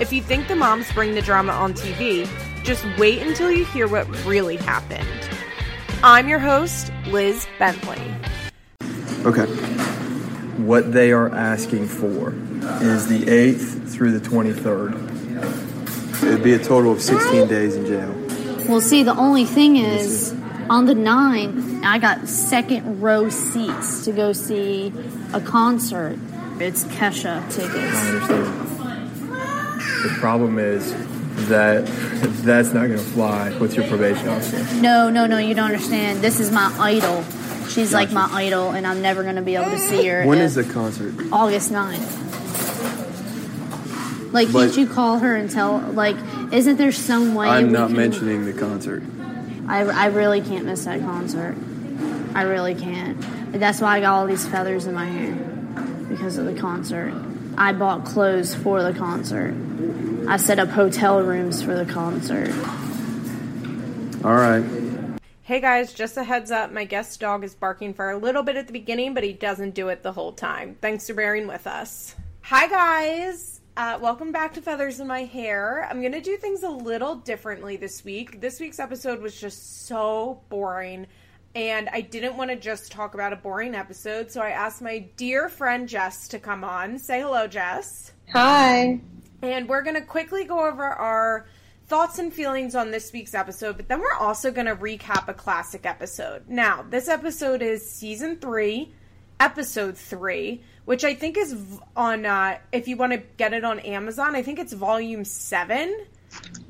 If you think the moms bring the drama on TV, just wait until you hear what really happened. I'm your host, Liz Bentley. Okay. What they are asking for is the 8th through the 23rd. It'd be a total of 16 days in jail. Well, see, the only thing is, on the 9th, I got second row seats to go see a concert. It's Kesha tickets. I understand. The problem is that that's not going to fly with your probation officer. No, no, no, you don't understand. This is my idol. She's like my idol, and I'm never going to be able to see her. When is the concert? August 9th. Like, But- can't you call her and tell, like, isn't there some way I'm not can- mentioning the concert. I, I really can't miss that concert. I really can't. That's why I got all these feathers in my hair because of the concert. I bought clothes for the concert. I set up hotel rooms for the concert. All right. Hey guys, just a heads up, my guest dog is barking for a little bit at the beginning, but he doesn't do it the whole time. Thanks for bearing with us. Hi guys! Uh, welcome back to Feathers in My Hair. I'm gonna do things a little differently this week. This week's episode was just so boring, and I didn't want to just talk about a boring episode, so I asked my dear friend Jess to come on. Say hello, Jess. Hi. And we're going to quickly go over our thoughts and feelings on this week's episode, but then we're also going to recap a classic episode. Now, this episode is season three, episode three, which I think is on, uh, if you want to get it on Amazon, I think it's volume seven.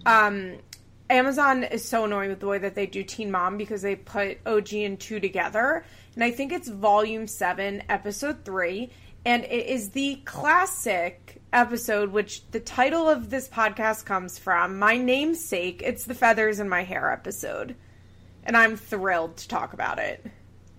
Um, Amazon is so annoying with the way that they do Teen Mom because they put OG and 2 together. And I think it's volume 7, episode 3. And it is the classic episode, which the title of this podcast comes from. My namesake, it's the Feathers in My Hair episode. And I'm thrilled to talk about it.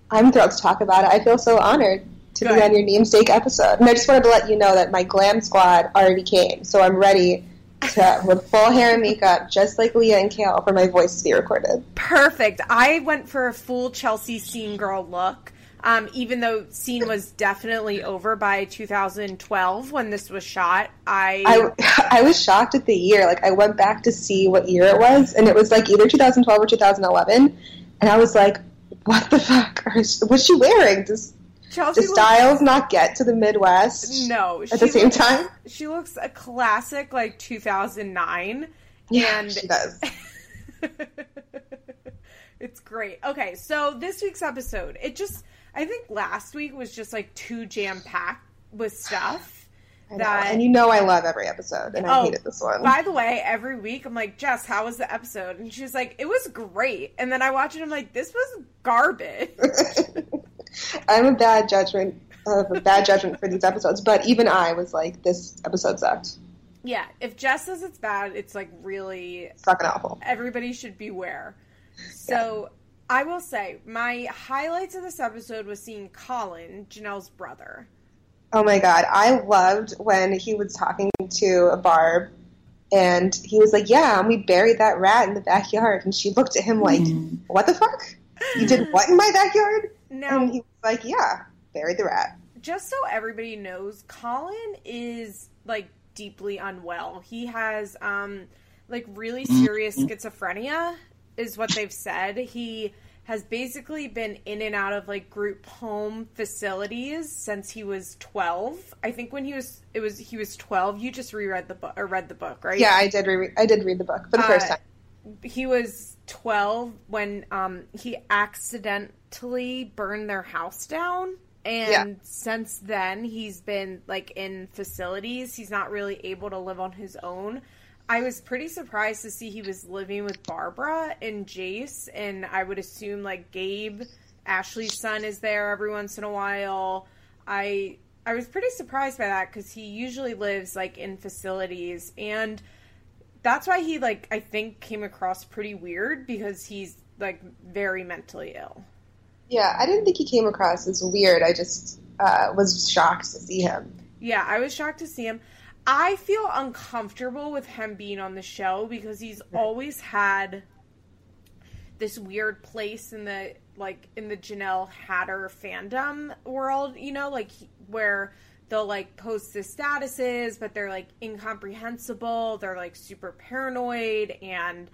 I'm thrilled to talk about it. I feel so honored to Good. be on your namesake episode. And I just wanted to let you know that my glam squad already came, so I'm ready to with full hair and makeup, just like Leah and Kail, for my voice to be recorded. Perfect. I went for a full Chelsea Scene Girl look. Um, even though Scene was definitely over by 2012 when this was shot, I I I was shocked at the year. Like I went back to see what year it was, and it was like either 2012 or 2011, and I was like, "What the fuck? What's she wearing? Does Chelsea the looks- styles not get to the Midwest No, at the same looks- time?" She looks a classic like 2009 Yeah, and she does. it's great. Okay, so this week's episode, it just I think last week was just like too jam packed with stuff. I that And you know I love every episode, and I Oh, hated this one. By the way, every week I'm like, Jess, how was the episode? And she's like, it was great. And then I watch it, and I'm like, this was garbage. I'm a bad judgment of a bad judgment for these episodes, but even I was like, this episode sucked. yeah, if Jess says it's bad, it's like really Fucking awful. everybody should beware. So I will say my highlights of this episode was seeing Colin, Jenelle's brother. Oh my god, I loved when he was talking to Barb, and he was like, "Yeah, and we buried that rat in the backyard," and she looked at him like, mm-hmm. "What the fuck? You did what in my backyard?" Now, And he was like, "Yeah, buried the rat." just so everybody knows, Colin is like deeply unwell. He has um like really serious schizophrenia is what they've said. He has basically been in and out of like group home facilities since he was 12. I think when he was it was he was 12. You just reread the book or read the book, right? Yeah, I did. Re- I did read the book for the first Uh, time. he was 12 when um, he accidentally burned their house down. And Yeah. since then he's been like in facilities. He's not really able to live on his own. I was pretty surprised to see he was living with barbara and jace. And i would assume like gabe ashley's son is there every once in a while. I i was pretty surprised by that because he usually lives like in facilities. And that's why he like I think came across pretty weird because he's like very mentally ill. Yeah, I didn't think he came across as weird. I just uh, was shocked to see him. Yeah, I was shocked to see him. I feel uncomfortable with him being on the show because he's always had this weird place in the like in the Jenelle Hatter fandom world, you know, like where they'll like post the statuses, but they're like incomprehensible. They're like super paranoid and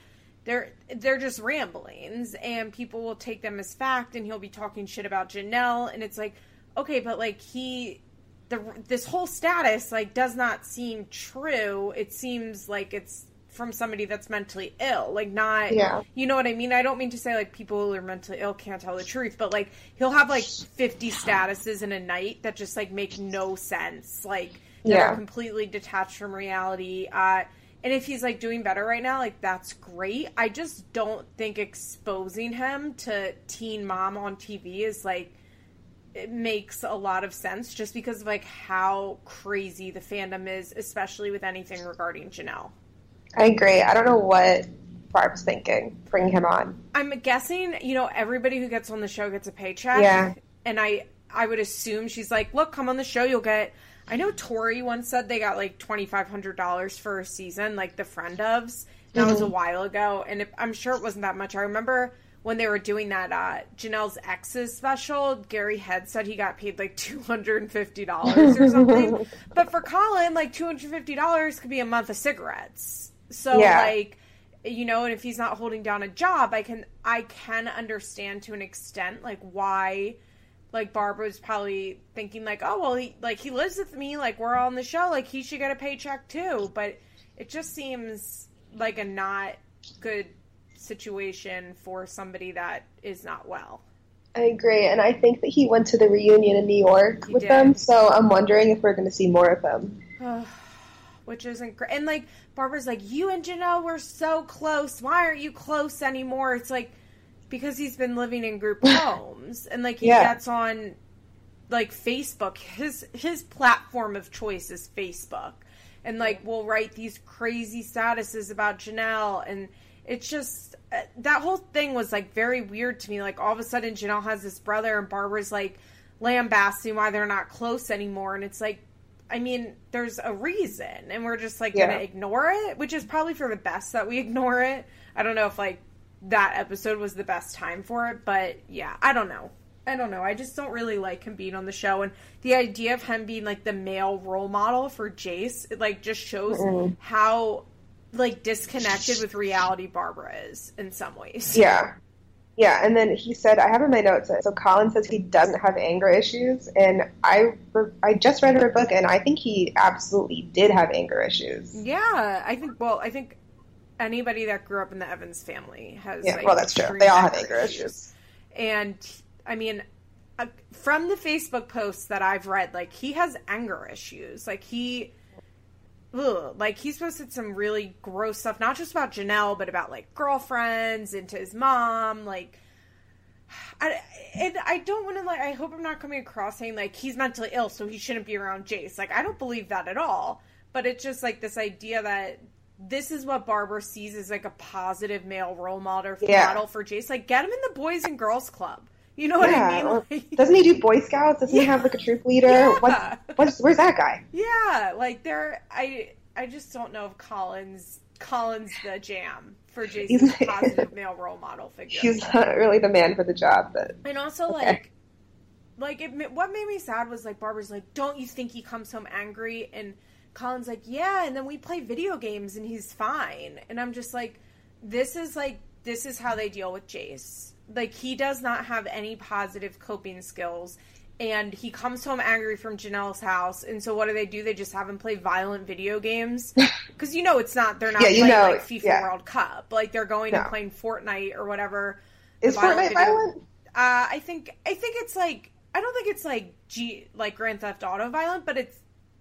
they're they're just ramblings and people will take them as fact and he'll be talking shit about Jenelle and it's like okay, but like he the this whole status like does not seem true. It seems like it's from somebody that's mentally ill. Like not Yeah. you know what I mean? I don't mean to say like people who are mentally ill can't tell the truth, but like he'll have like 50 statuses in a night that just like make no sense. Like Yeah. completely detached from reality. Uh and if he's like doing better right now, like that's great. I just don't think exposing him to teen mom on TV is like it makes a lot of sense just because of like how crazy the fandom is, especially with anything regarding Jenelle. I agree. I don't know what Barb's thinking, Bring him on. I'm guessing, you know, everybody who gets on the show gets a paycheck. Yeah. And I I would assume she's like, look, come on the show, you'll get I know Tori once said they got like twenty five hundred dollars for a season, like the friend ofs. That was a while ago, and it, I'm sure it wasn't that much. I remember when they were doing that uh, Jenelle's exes special. Gary Head said he got paid like two hundred and fifty dollars or something. but for Colin, like two hundred fifty dollars could be a month of cigarettes. So Yeah. like you know and if he's not holding down a job i can i can understand to an extent like why like barbara's probably thinking like oh well he like he lives with me like we're on the show like he should get a paycheck too but it just seems like a not good situation for somebody that is not well I agree, and I think that he went to the reunion in New York He with did. them, so I'm wondering if we're going to see more of him. which isn't great. And like Barbara's like, you and Jenelle were so close. Why aren't you close anymore? It's like because he's been living in group homes and like he Yeah. gets on like Facebook. His his platform of choice is Facebook, and like will write these crazy statuses about Jenelle, and it's just uh, that whole thing was like very weird to me. Like all of a sudden, Jenelle has this brother, and Barbara's like lambasting why they're not close anymore, and it's like. I mean, there's a reason, and we're just like Yeah. gonna ignore it, which is probably for the best that we ignore it. I don't know if like that episode was the best time for it, but yeah, I don't know. I don't know. I just don't really like him being on the show, and the idea of him being like the male role model for Jace, it like just shows how like disconnected with reality Barbara is in some ways. Yeah. Yeah, and then he said, I have in my notes, so Colin says he doesn't have anger issues, and I, I just read her book, and I think he absolutely did have anger issues. Yeah, I think. Well, I think anybody that grew up in the Evans family has. Yeah, like, well, that's true. They all have anger issues. And I mean, uh, from the Facebook posts that I've read, like he has anger issues. Like he, ugh, like he's posted some really gross stuff, not just about Jenelle, but about like girlfriends and to his mom. Like, I and I don't want to like. I hope I'm not coming across saying like he's mentally ill, so he shouldn't be around Jace. Like I don't believe that at all. But it's just like this idea that. This is what Barbara sees as like a positive male role model, Yeah. model for Jace. Like, get him in the Boys and Girls Club. You know what I mean? Like- Doesn't he do Boy Scouts? Doesn't he have like a troop leader? Yeah. What's, what's, where's that guy? Yeah, like there, I I just don't know if Collins Collins the jam for Jason's positive male role model figure. He's not really the man for the job, but and also Okay. like, like it, what made me sad was like Barbara's like, don't you think he comes home angry? And Colin's like, yeah, and then we play video games and he's fine. And I'm just like, this is like this is how they deal with Jace. Like he does not have any positive coping skills. And he comes home angry from Jenelle's house, and so what do they do? They just have him play violent video games because you know it's not. They're not Yeah, playing know, like FIFA yeah. World Cup. Like they're going No. and playing Fortnite or whatever. is violent Fortnite video- violent? Uh, I think I think it's like I don't think it's like G like Grand Theft Auto violent, but it's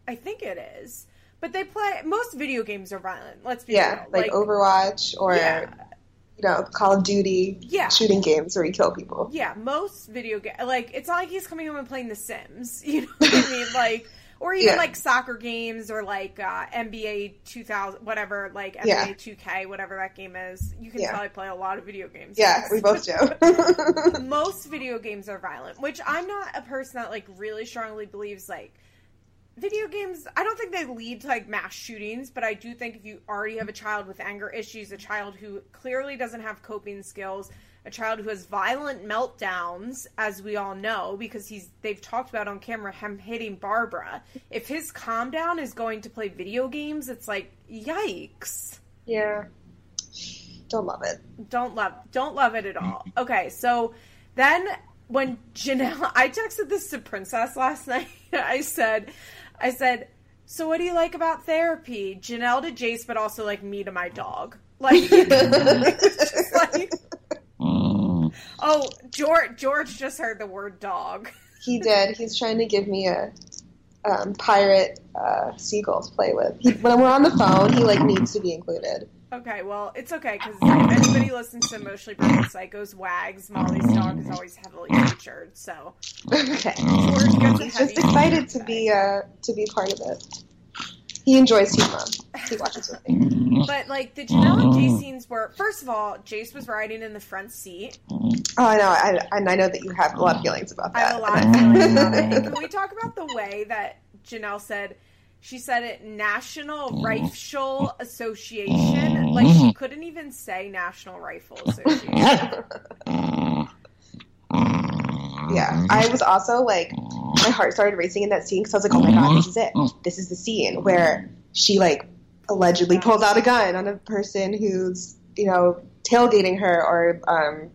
I think it is. But they play most video games are violent. Let's be Yeah, real. like, Overwatch or Yeah. you know Call of Duty Yeah. shooting games where you kill people. Yeah, most video game like it's not like he's coming home and playing The Sims. You know what I mean? Like or even Yeah. like soccer games or like uh, NBA 2000, whatever, like NBA Yeah. 2K, whatever that game is. You can Yeah. I play a lot of video games. Yeah, we both do. Most video games are violent, which I'm not a person that like really strongly believes like video games i don't think they lead to like mass shootings but i do think if you already have a child with anger issues a child who clearly doesn't have coping skills a child who has violent meltdowns as we all know because he's they've talked about on camera him hitting barbara if his calm down is going to play video games it's like yikes yeah. Don't love it. don't love don't love it at all. Okay, so then when Jenelle I texted this to Princess last night. I said I said, So what do you like about therapy? Jenelle to Jace, but also like me to my dog. Like, it was like Oh, George George just heard the word dog. He did. He's trying to give me a um, pirate uh, seagull to play with. He, when we're on the phone, he like needs to be included. Okay, well, it's okay because if anybody listens to Emotionally Broken Psychos, Wags, Molly's dog is always heavily featured. So Okay. George He's just excited to be uh, to be part of it. He enjoys Teen Mom. He watches with me. But like the Jenelle and Jace scenes were first of all, Jace was riding in the front seat. Oh, I know. I, and I know that you have a lot of feelings about I that. have a lot of feelings about it. And can we talk about the way that Jenelle said she said it National Rifle Association? Like she couldn't even say National Rifle Association. yeah. I was also like, my heart started racing in that scene because I was like, oh my god, this is it. This is the scene where she like allegedly pulls out a gun on a person who's you know tailgating her or um,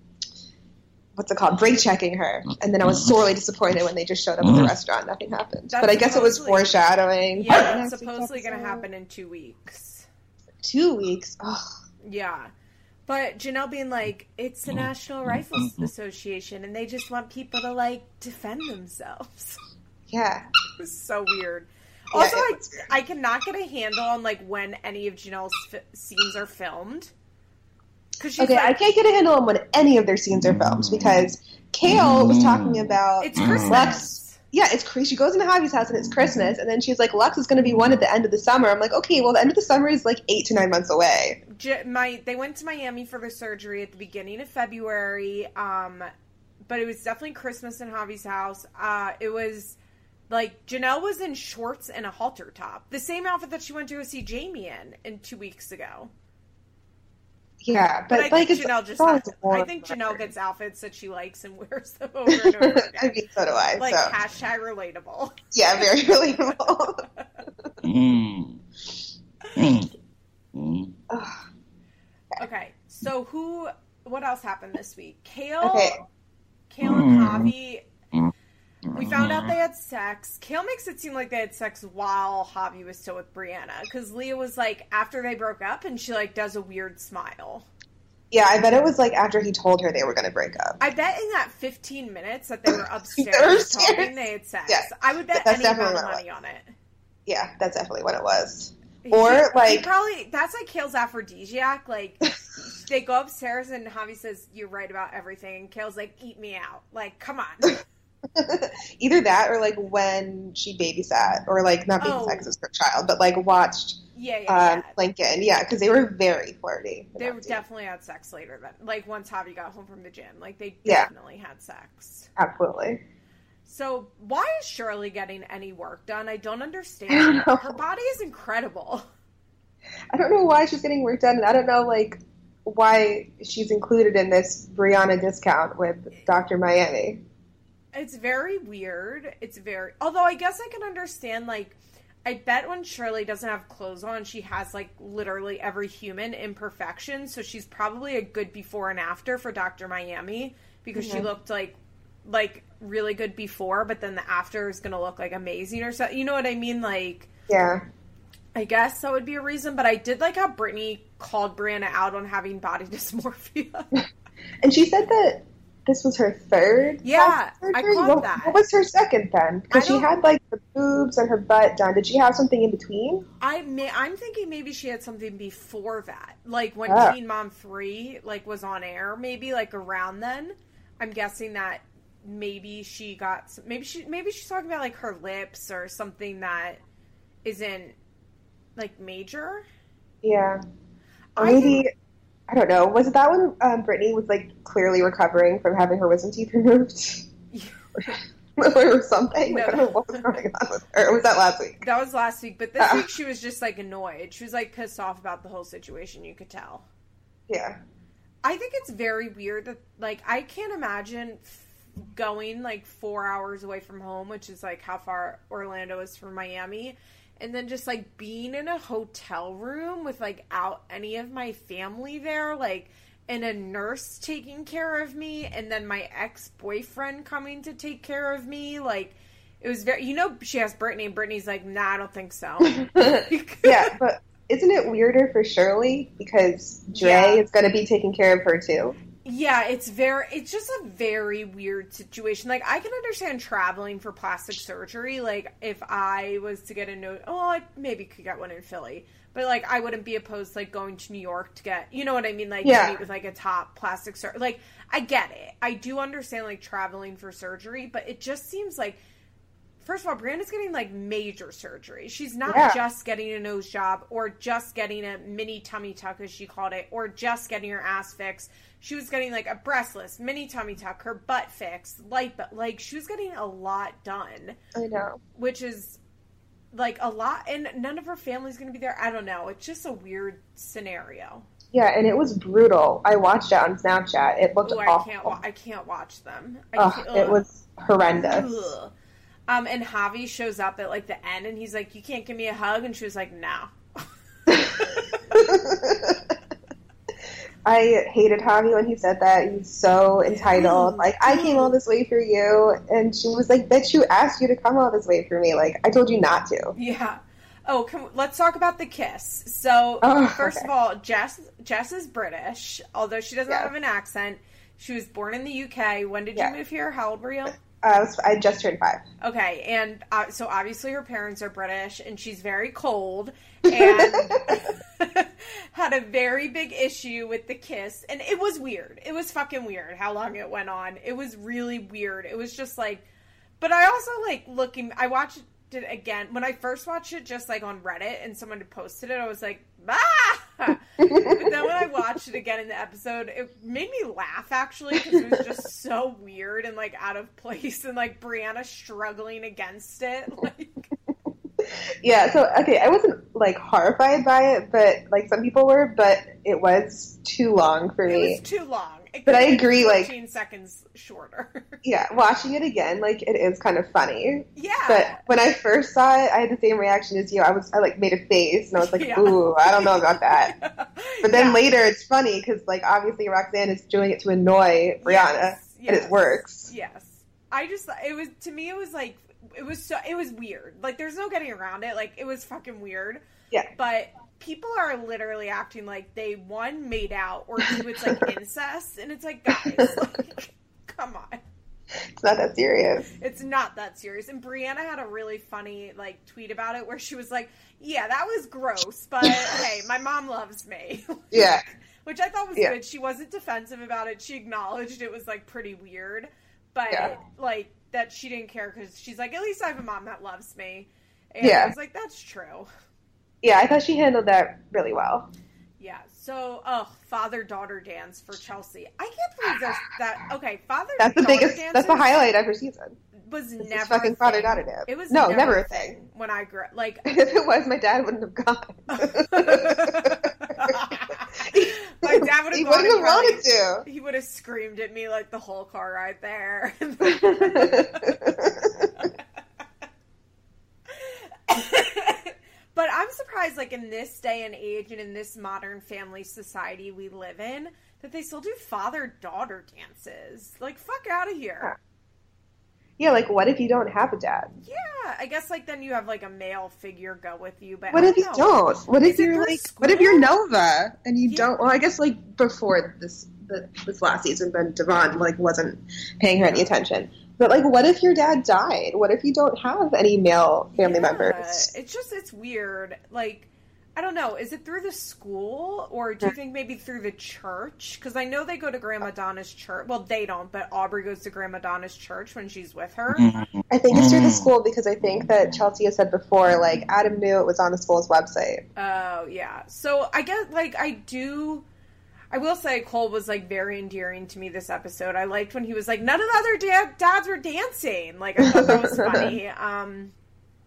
what's it called, brake checking her. And then I was mm-hmm. sorely disappointed when they just showed up at the mm-hmm. restaurant. Nothing happened. That's but I guess it was foreshadowing. Yeah, it's supposedly going to happen in two weeks. Two weeks. Oh, Yeah. But Jenelle being like, it's the National mm-hmm. Rifles Association, and they just want people to like defend themselves. yeah. It was so weird. Also, it I, weird. I cannot get a handle on like when any of Jenelle's fi- scenes are filmed. Because she's Okay, I can't get a handle on when any of their scenes are filmed because Kail was talking about it's Christmas. Lex. Yeah, it's Chris. She goes into Javi's house and it's Christmas, and then she's like, "Lux is going to be one at the end of the summer." I'm like, "Okay, well, the end of the summer is like eight to nine months away." J- my they went to Miami for their surgery at the beginning of February. Um, but it was definitely Christmas in Javi's house. Uh, it was like Jenelle was in shorts and a halter top, the same outfit that she went to go see Jamie in in two weeks ago. Yeah, But, but, I like, think it's Jenelle just has, I think Jenelle gets outfits that she likes and wears them over and over again. I mean, so do I. like so hashtag relatable. yeah, very relatable. Mm. Ugh. Mm. Okay, so who? What else happened this week? Kail, Okay. Kail and mm. Javi. We found out they mm-hmm. had sex. Kail makes it seem like they had sex while Javi was still with Briana, because Leah was like after they broke up, and she like does a weird smile. yeah, I bet it was like after he told her they were going to break up. I bet in that 15 minutes that they were upstairs They were upstairs. talking, they had sex. Yeah, I would bet that's any amount definitely of what it money on it. Yeah, that's definitely what it was. He- Or, he like- probably that's like Kail's aphrodisiac. Like they go upstairs and Javi says, "You're right about everything," and Kail's like, "Eat me out." Like, come on. Either that or like when she babysat, or like not babysat Oh. because it's her child, but like watched Yeah, yeah, um, yeah. Lincoln. Yeah, because they were very flirty. They were definitely had sex later than like once Javi got home from the gym. Like they Yeah. definitely had sex. Absolutely. So why is Shirley getting any work done? I don't understand. know. Her body is incredible. I don't know why she's getting work done, and I don't know like why she's included in this Briana discount with Dr. Miami. It's very weird. It's very. Although I guess I can understand. Like, I bet when Shirley doesn't have clothes on, she has like literally every human imperfection. So she's probably a good before and after for Doctor Miami because she Mhm. looked like like really good before, but then the after is gonna look like amazing or something. You know what I mean? Like, Yeah. I guess that would be a reason. But I did like how Brittany called Briana out on having body dysmorphia. And she said that this was her third. Yeah, I caught what, that. What was her second then? Because she had like the boobs and her butt done. Did she have something in between? I may, I'm thinking maybe she had something before that, like when Ah. Teen Mom Three like was on air, maybe like around then. I'm guessing that maybe she got maybe she maybe she's talking about like her lips or something that isn't like major. Yeah. Maybe I don't know. Was it that when um, Brittany was like clearly recovering from having her wisdom teeth removed? or something. No. Like, I don't know what was going on with her. Or was that last week? That was last week, but this Ah. week she was just like annoyed. She was like pissed off about the whole situation. You could tell. Yeah. I think it's very weird that like I can't imagine f- going like four hours away from home, which is like how far Orlando is from Miami, and then just like being in a hotel room with like out any of my family there, like and a nurse taking care of me, and then my ex boyfriend coming to take care of me, like. It was very, you know, she asked Brittany, and Brittany's like, "Nah, I don't think so." yeah, but isn't it weirder for Shirley because Dre Yeah. is going to be taking care of her too? Yeah, it's very it's just a very weird situation. Like I can understand traveling for plastic surgery. Like if I was to get a note, oh, I maybe could get one in Philly. But like I wouldn't be opposed to, like going to New York to get, you know what I mean, like Yeah. to meet with like a top plastic surgeon. Like I get it. I do understand like traveling for surgery, but it just seems like First of all, Briana's getting like major surgery. She's not Yeah. just getting a nose job or just getting a mini tummy tuck, as she called it, or just getting her ass fixed. She was getting like a breastless, mini tummy tuck, her butt fixed, light, but like she was getting a lot done, I know. which is like a lot, and none of her family's going to be there. I don't know. It's just a weird scenario. Yeah, and it was brutal. I watched it on Snapchat. It looked Oh, I awful. can't. Wa- I can't watch them. I Ugh, can't, it was horrendous. Ugh. Um, and Javi shows up at like the end, and he's like, "You can't give me a hug," and she was like, "No." I hated Javi when he said that. He's so entitled. Like, I came all this way for you. And she was like, Bitch, you asked you to come all this way for me. Like, I told you not to. Yeah. Oh, can, let's talk about the kiss. So, Oh, first okay. of all, Jess Jess is British, although she doesn't Yeah. have an accent. She was born in the UK. When did Yeah. you move here? How old were you? I, I just turned five. Okay, and uh, so obviously her parents are British, and she's very cold, and had a very big issue with the kiss, and it was weird. It was fucking weird how long it went on. It was really weird. It was just like, but I also like looking. I watched it again when I first watched it, just like on Reddit, and someone had posted it. I was like, ah. But then when I watched it again in the episode, it made me laugh actually because it was just so weird and like out of place, and like Briana struggling against it. Like, Yeah, so, okay, I wasn't, like, horrified by it, but, like, some people were, but it was too long for me. it me. was too long. It But I agree, like- 15 seconds shorter. Yeah, watching it again, like, it is kind of funny. yeah, But when I first saw it, I had the same reaction as you. I was, I, like, made a face, and I was like, Yeah. ooh, I don't know about that. But then Yeah. later, it's funny because, like, obviously Roxanne is doing it to annoy Briana, Yes, and it works. Yes. I just it was to me it was like it was so it was weird. Like there's no getting around it. Like it was fucking weird. Yeah. But people are literally acting like they one made out or two it's like incest and it's like guys like come on. It's not that serious. It's not that serious. And Briana had a really funny like tweet about it where she was like, "Yeah, that was gross, but hey, my mom loves me." Yeah. which I thought was Yeah. good. She wasn't defensive about it. She acknowledged it was like pretty weird, but Yeah. like that she didn't care because she's like, at least I have a mom that loves me. And Yeah. I was like, that's true. Yeah, I thought she handled that really well. Yeah. So, oh, father daughter dance for Chelsea. I can't believe there's that. Okay, father. That's the biggest. That's the highlight of her season. Was It's never fucking a father thing. daughter dance. It was no, never, never a thing. thing when I grew up. Like If it was, my dad wouldn't have gone. My dad would have gone wouldn't have wanted to. He would have screamed at me like the whole car ride there. But I'm surprised, like in this day and age and in this modern family society we live in, that they still do father daughter dances. Like, fuck out of here. yeah, like what if you don't have a dad? Yeah, I guess like then you have like a male figure go with you. But What if you know. don't? What if Is you're like? school? What if you're Nova and you Yeah. don't? Well, I guess like before this this last season, when Devon like wasn't paying her any attention. But like, what if your dad died? What if you don't have any male family Yeah, members? It's just it's weird. Like I don't know. Is it through the school or do you think maybe through the church? Because I know they go to Grandma Donna's church. Well, they don't, but Aubree goes to Grandma Donna's church when she's with her. Mm-hmm. I think it's through the mm-hmm. school because I think that Chelsea has said before, like Adam knew it was on the school's website. Oh yeah. So I guess like I do. I will say Cole was like very endearing to me this episode. I liked when he was like, none of the other dad- dads were dancing. Like I thought that was funny. Um,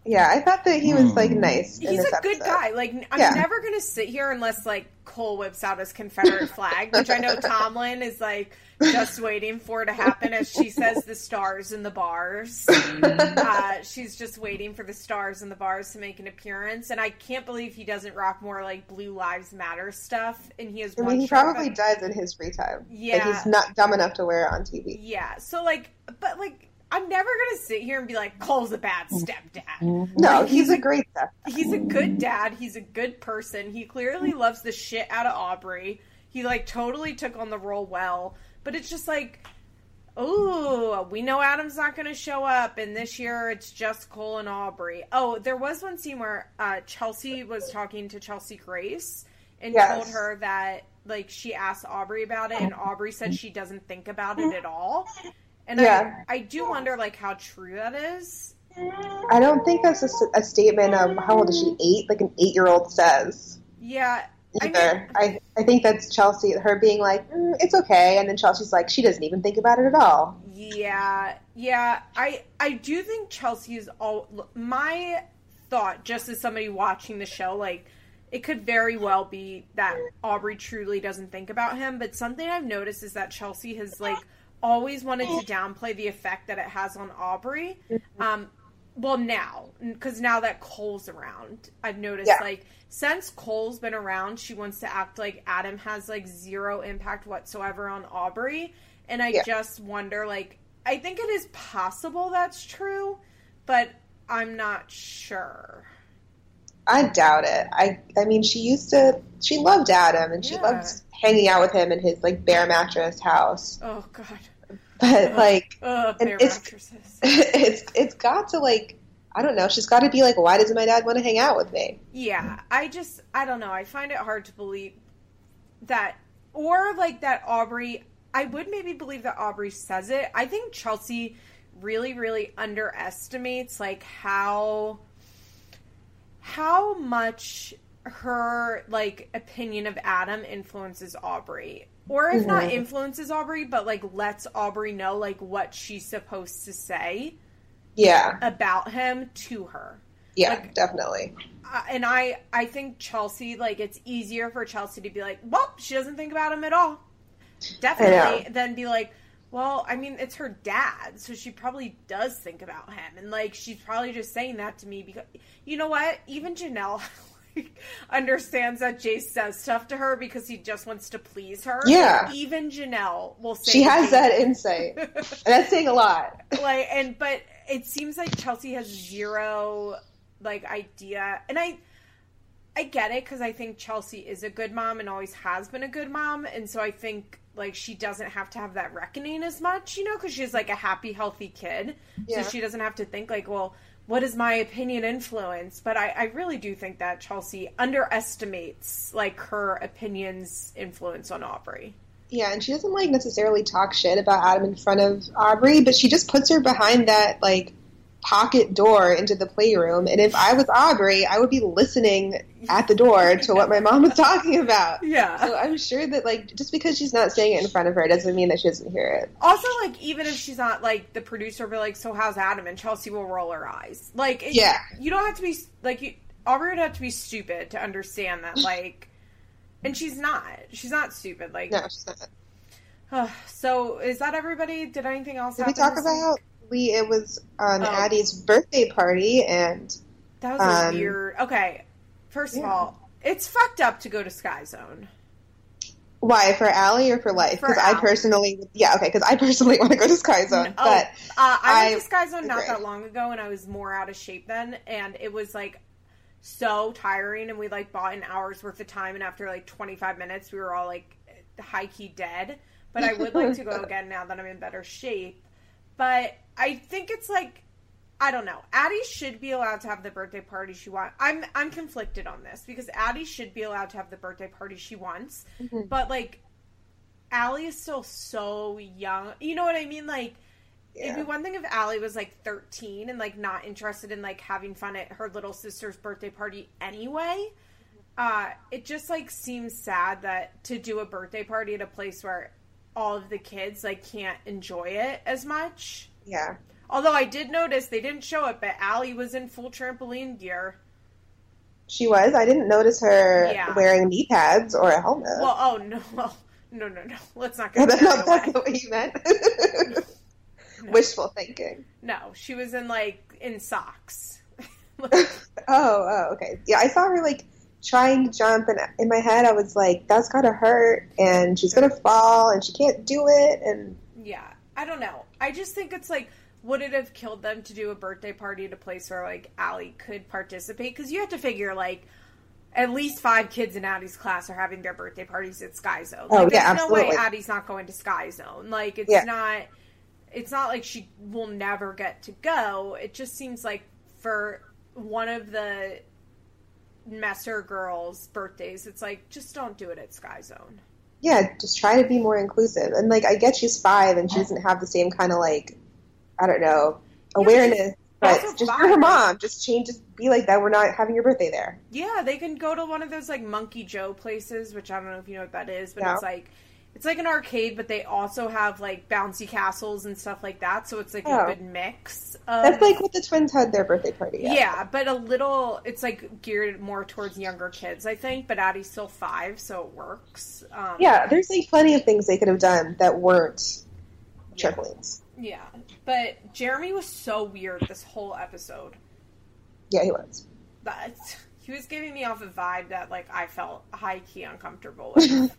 Yeah, I thought that he was like nice. in he's this a good episode. guy. Like I'm Yeah. never gonna sit here unless like Cole whips out his Confederate flag, which I know Tomlin is like just waiting for to happen as she says the stars and the bars. uh, she's just waiting for the stars and the bars to make an appearance, and I can't believe he doesn't rock more like Blue Lives Matter stuff. And he has I mean, he probably but- does in his free time. Yeah. like, he's not dumb enough to wear it on TV. Yeah. So like, but like. I'm never gonna sit here and be like, Cole's a bad stepdad. No, Like, he's a great stuff. he's a good dad. He's a good person. He clearly loves the shit out of Aubree. He like totally took on the role well. But it's just like, oh, we know Adam's not going to show up, and this year it's just Cole and Aubree. Oh, there was one scene where uh, Chelsea was talking to Chelsea Grace and Yes. told her that like she asked Aubree about it, and Aubree said she doesn't think about it at all. And Yeah. I, I do wonder like how true that is. I don't think that's a statement of how old is she? Eight, like an eight-year-old says. Yeah. I mean, Either I, I, think that's Chelsea, her being like, mm, "It's okay," and then Chelsea's like, "She doesn't even think about it at all." Yeah, yeah. I I do think Chelsea is all my thought. Just as somebody watching the show, like it could very well be that Aubree truly doesn't think about him. But something I've noticed is that Chelsea has like always wanted to downplay the effect that it has on Aubree. Um, well, now because now that Cole's around, I've noticed Yeah. like since Cole's been around, she wants to act like Adam has like zero impact whatsoever on Aubree. And I Yeah. just wonder, like, I think it is possible that's true, but I'm not sure. I doubt it. I, I mean, she used to, she loved Adam, and she Yeah. loved hanging out with him in his like bare mattress house. Oh God. But like, Ugh, And it's- it's it's got to like, I don't know. She's got to be like, why doesn't my dad want to hang out with me? Yeah, I just I don't know. I find it hard to believe that or like that Aubree I would maybe believe that Aubree says it. I think Chelsea really really underestimates like how how much her like opinion of Adam influences Aubree. Or if not influences Aubree, but like lets Aubree know like what she's supposed to say Yeah, about him to her. yeah, Like- definitely. Uh, and I, I think Chelsea, like, it's easier for Chelsea to be like, well, she doesn't think about him at all. Definitely, than be like, well, I mean, it's her dad, so she probably does think about him, and like, she's probably just saying that to me because, you know what? Even Jenelle understands that Jace says stuff to her because he just wants to please her. Yeah. Even Jenelle will say She has that insight, and that's saying a lot. like and but it seems like Chelsea has zero like idea and I I get it cuz I think Chelsea is a good mom and always has been a good mom and so I think like she doesn't have to have that reckoning as much, you know, cuz she's like a happy healthy kid. Yeah. So she doesn't have to think like, well, what is my opinion influence? But I, I really do think that Chelsea underestimates like her opinions influence on Aubree. Yeah, and she doesn't like necessarily talk shit about Adam in front of Aubree, but she just puts her behind that like pocket door into the playroom. And if I was Aubree, I would be listening at the door to what my mom was talking about. Yeah. So I'm sure that like just because she's not saying it in front of her doesn't mean that she doesn't hear it. Also, like, even if she's not like the producer, will be like, "So how's Adam?" and Chelsea will roll her eyes. Like, it, Yeah. you don't have to be like you. Aubree would have to be stupid to understand that. Like, and she's not. She's not stupid. Like, No, she's not. so is that everybody? Did anything else? Did we talk this week? We? It was on Oh. Addie's birthday party, and That was um, weird. Okay, first of all, it's fucked up to go to Sky Zone. why for Ali or for life? Because I personally, yeah, okay, because I personally want to go to Sky Zone, Oh, but uh, I went to Sky Zone not that long ago, and I was more out of shape then, and it was like so tiring, and we like bought an hour's worth of time, and after like 25 minutes, we were all like high key dead. But I would like to go again now that I'm in better shape. But I think it's like I don't know. Addie should be allowed to have the birthday party she wants. I'm I'm conflicted on this because Addie should be allowed to have the birthday party she wants, Mhm. but like, Ali is still so young. You know what I mean? Like, it'd be one thing if Ali was like 13 and like not interested in like having fun at her little sister's birthday party anyway. Uh, it just like seems sad that to do a birthday party at a place where all of the kids like can't enjoy it as much. Yeah. Although I did notice they didn't show it, but Ali was in full trampoline gear. She was. I didn't notice her Yeah. wearing knee pads or a helmet. Well, oh no, well, no, no, no. Let's not get that's not, that's not what you meant. No. Wishful thinking. No, she was in like in socks. Oh, oh, okay. Yeah, I saw her like trying to jump, and in my head, I was like, "That's gotta hurt," and she's gonna fall, and she can't do it, and yeah, I don't know. I just think it's like, would it have killed them to do a birthday party at a place where like Ali could participate? Because you have to figure like. At least five kids in Addie's class are having their birthday parties at Sky Zone. Oh, Like, yeah, there's no way absolutely. Addie's not going to Sky Zone. Like, it's Yeah. not. It's not like she will never get to go. It just seems like for one of the Messer girls' birthdays, it's like just don't do it at Sky Zone. Yeah, just try to be more inclusive. And like, I get she's five, and she doesn't have the same kind of like, I don't know, awareness. But just you're her mom. Just change. Just be like that. We're not having your birthday there. Yeah, they can go to one of those like Monkey Joe places, which I don't know if you know what that is, but it's like it's like an arcade, but they also have like bouncy castles and stuff like that. So it's like a Oh. good mix. Of, That's like what the twins had their birthday party. yeah. but a little. It's like geared more towards younger kids, I think. But Addie's still five, so it works. Um, yeah. There's like plenty of things they could have done that weren't Yeah. trampolines. yeah. But Jeremy was so weird this whole episode. Yeah, he was. That he was giving me off a vibe that like I felt high key uncomfortable with.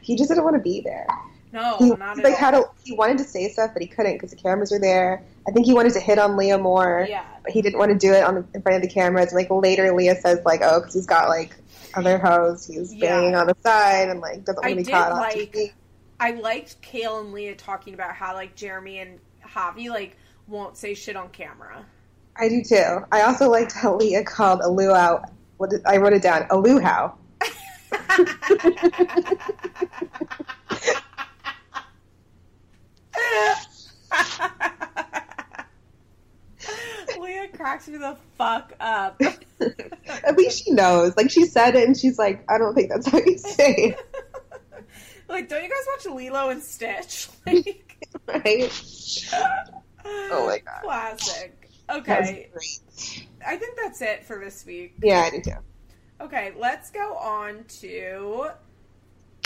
he just didn't want to be there. No, he, not he, at like all. had a, he wanted to say stuff, but he couldn't because the cameras were there. I think he wanted to hit on Leah more, yeah. but he didn't want to do it on the, in front of the cameras. And like later, Leah says like, "Oh, because he's got like other hoes, he's Yeah. banging on the side and like doesn't want to be caught on like- TV." I liked Kail and Leah talking about how like Jeremy and Javi like won't say shit on camera. I do too. I also liked how Leah called a luau. What did, I wrote it down. A luau. Leah cracks me the fuck up. At least she knows. Like she said it, and she's like, "I don't think that's how you say it." like, don't you guys watch Lilo and Stitch? Like, right? Oh my God. Classic. Okay. I think that's it for this week. Yeah, I do too. Okay, let's go on to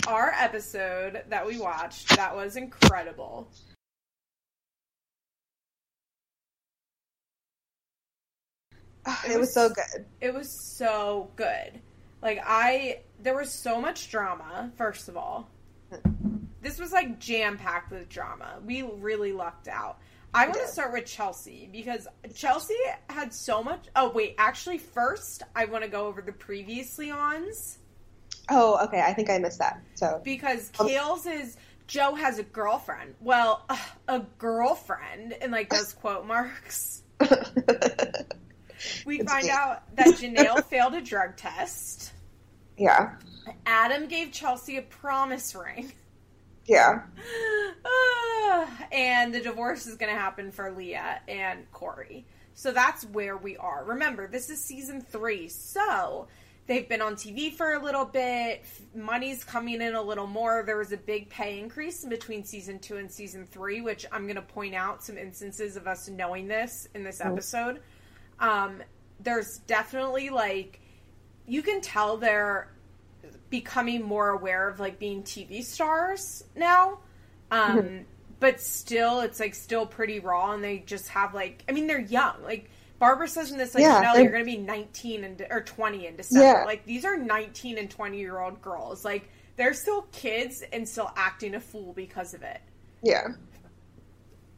our episode that we watched. That was incredible. Ah, It It, was, was- so good. It was so good. Like I there was so much drama, first of all. This was like jam packed with drama. We really lucked out. I want to start with Chelsea because Chelsea had so much. Oh wait, actually, first I want to go over the previously ons Oh, okay. I think I missed that. So because Um, Kail's is Joe has a girlfriend. Well, a girlfriend, in like those quote marks. We It's find me. out that Jenelle failed a drug test. yeah, Adam gave Chelsea a promise ring. Yeah, Ah, and the divorce is going to happen for Leah and Corey. So that's where we are. Remember, this is season three. So they've been on TV for a little bit. Money's coming in a little more. There was a big pay increase in between season two and season three, which I'm going to point out some instances of us knowing this in this episode. Um, there's definitely like, you can tell they're becoming more aware of like being TV stars now. Um, but still, it's like still pretty raw, and they just have like, I mean, they're young. Like Barbara says in this, like, Yeah, they're- you're going to be 19 and or 20 in December. Yeah. Like these are 19 and 20 year old girls. Like they're still kids and still acting a fool because of it. yeah.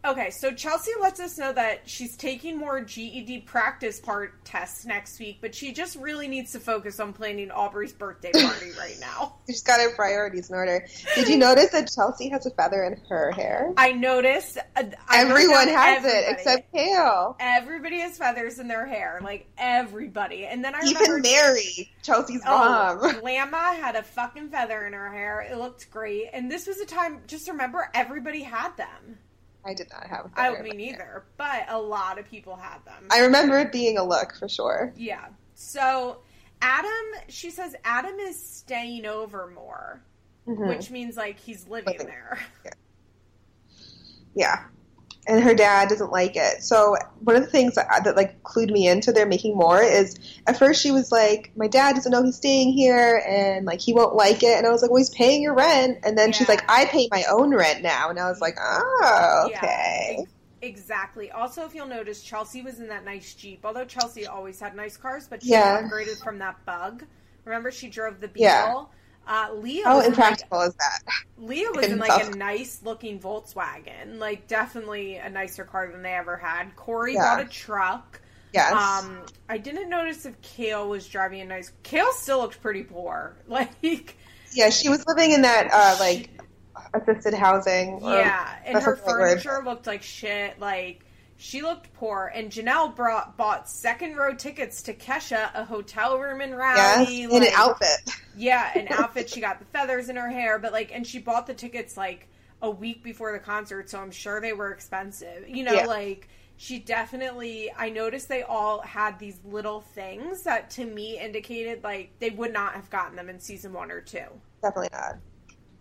Okay, so Chelsea lets us know that she's taking more GED practice part tests next week, but she just really needs to focus on planning Aubree's birthday party right now. She's got her priorities in order. Did you notice that Chelsea has a feather in her hair? I noticed. uh, I Everyone has it except Kail. everybody has feathers in their hair, like everybody. And then I Even remember Mary, Chelsea's Oh, mom. Lama had a fucking feather in her hair. It looked great. And this was a time, just remember, everybody had them. I did not have a I feather. in me my hair. neither, but a lot of people had them. I remember it being a look for sure. yeah. So Adam, she says Adam is staying over more, Mhm. which means like he's living Living. there. Yeah. And her dad doesn't like it. So one of the things that, that like clued me into they're making more is at first she was like, my dad doesn't know he's staying here and like he won't like it. And I was like, well, he's paying your rent. And then she's like, I pay my own rent now. And I was like, oh, okay. ex- exactly. Also, if you'll notice, Chelsea was in that nice Jeep. Although Chelsea always had nice cars, but she Yeah. upgraded from that Bug. Remember, she drove the Beetle. Yeah. Uh, Leah How in, like, impractical is that? Leah was in And like a nice looking Volkswagen, like definitely a nicer car than they ever had. Corey Yeah. bought a truck. Yes. Um, I didn't notice if Kail was driving a nice. Kail still looked pretty poor. Like, yeah, she was living in that uh, like assisted housing. yeah, and her not the right word. furniture looked like shit. Like, she looked poor. And Jenelle brought bought second row tickets to Kesha, a hotel room in Yes, Rowdy. in an outfit. Yeah, an outfit. She got the feathers in her hair, but like, and she bought the tickets like a week before the concert, so I'm sure they were expensive. You know, Yeah. like she definitely. I noticed they all had these little things that to me indicated like they would not have gotten them in season one or two. Definitely not.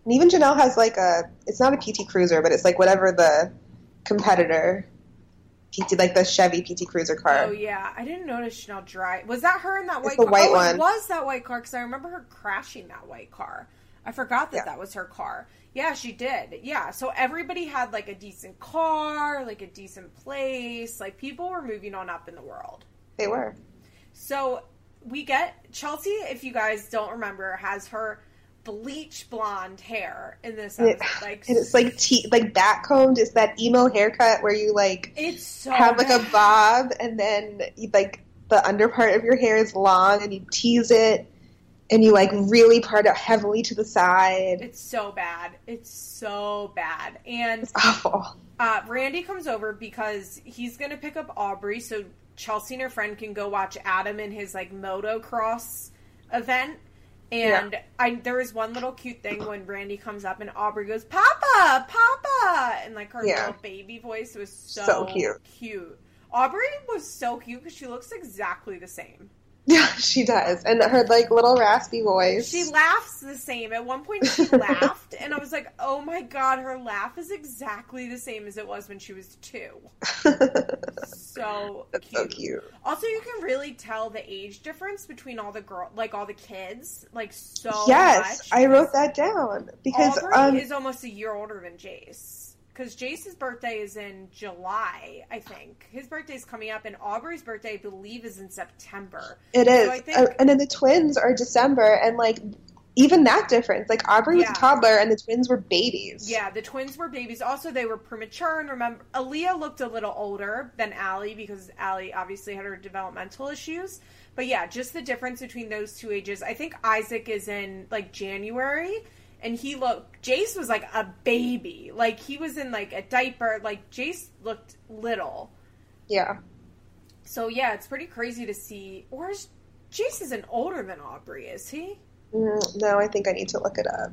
And even Jenelle has like a. It's not a PT Cruiser, but it's like whatever the competitor. PT like the Chevy PT Cruiser car. Oh yeah, I didn't notice Jenelle drive. Was that her in that white the car? white oh, one. it was that white car because I remember her crashing that white car. I forgot that Yeah. that was her car. Yeah, she did. Yeah, so everybody had like a decent car, like a decent place. Like people were moving on up in the world. They were. So we get Chelsea. If you guys don't remember, has her bleach blonde hair in this And, it- Like and it's like te- like back combed. It's that emo haircut where you like it's so have like a bob, and then you, like the under part of your hair is long, and you tease it, and you like really part it heavily to the side. It's so bad. It's so bad. And It's awful. uh, Randy comes over because he's going to pick up Aubree so Chelsea and her friend can go watch Adam in his like motocross event. And I there was one little cute thing when Randy comes up and Aubree goes, Papa, Papa and like her Yeah. little baby voice was so, So cute. cute. Aubree was so cute because she looks exactly the same. Yeah, she does, and her like little raspy voice. She laughs the same. At one point, she laughed, and I was like, "Oh my god, her laugh is exactly the same as it was when she was two. So That's cute. so cute. Also, you can really tell the age difference between all the girl, like all the kids, like so. yes, much. I wrote that down because Aubree um, is almost a year older than Jace. Because Jace's birthday is in July, I think. His birthday's coming up, and Aubree's birthday, I believe, is in September. It is. So I think- Uh, and then the twins are December, and like even that difference, like Aubree was Yeah. a toddler, and the twins were babies. Yeah, the twins were babies. Also, they were premature. And remember, Aleeah looked a little older than Ali because Ali obviously had her developmental issues. But yeah, just the difference between those two ages. I think Isaac is in like January, and he looked. Jace was like a baby. Like he was in like a diaper. Like Jace looked little. yeah. So yeah, it's pretty crazy to see. Or is Jace isn't older than Aubree, is he? Mm, no, I think I need to look it up.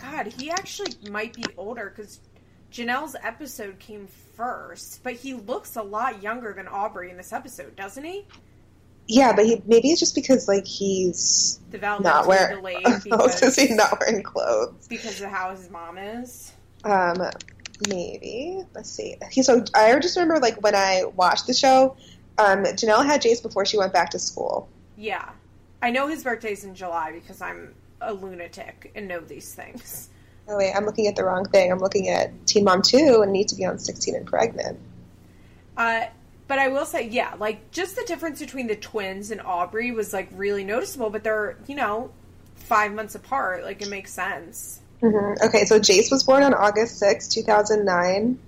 God, he actually might be older because Jenelle's episode came first, but he looks a lot younger than Aubree in this episode, doesn't he? Yeah, but he, maybe it's just because like he's not wearing. delayed because, say not wearing clothes. because of how his mom is. Um, maybe. Let's see. He, so I just remember like when I watched the show, um, Jenelle had Jace before she went back to school. Yeah. I know his birthday's in July because I'm a lunatic and know these things. Oh wait, I'm looking at the wrong thing. I'm looking at Teen Mom 2 and need to be on 16 and pregnant. Uh, but I will say, yeah, like just the difference between the twins and Aubree was like really noticeable, but they're, you know, five months apart. Like it makes sense. hmm Okay, so Jace was born on August 6, 2009.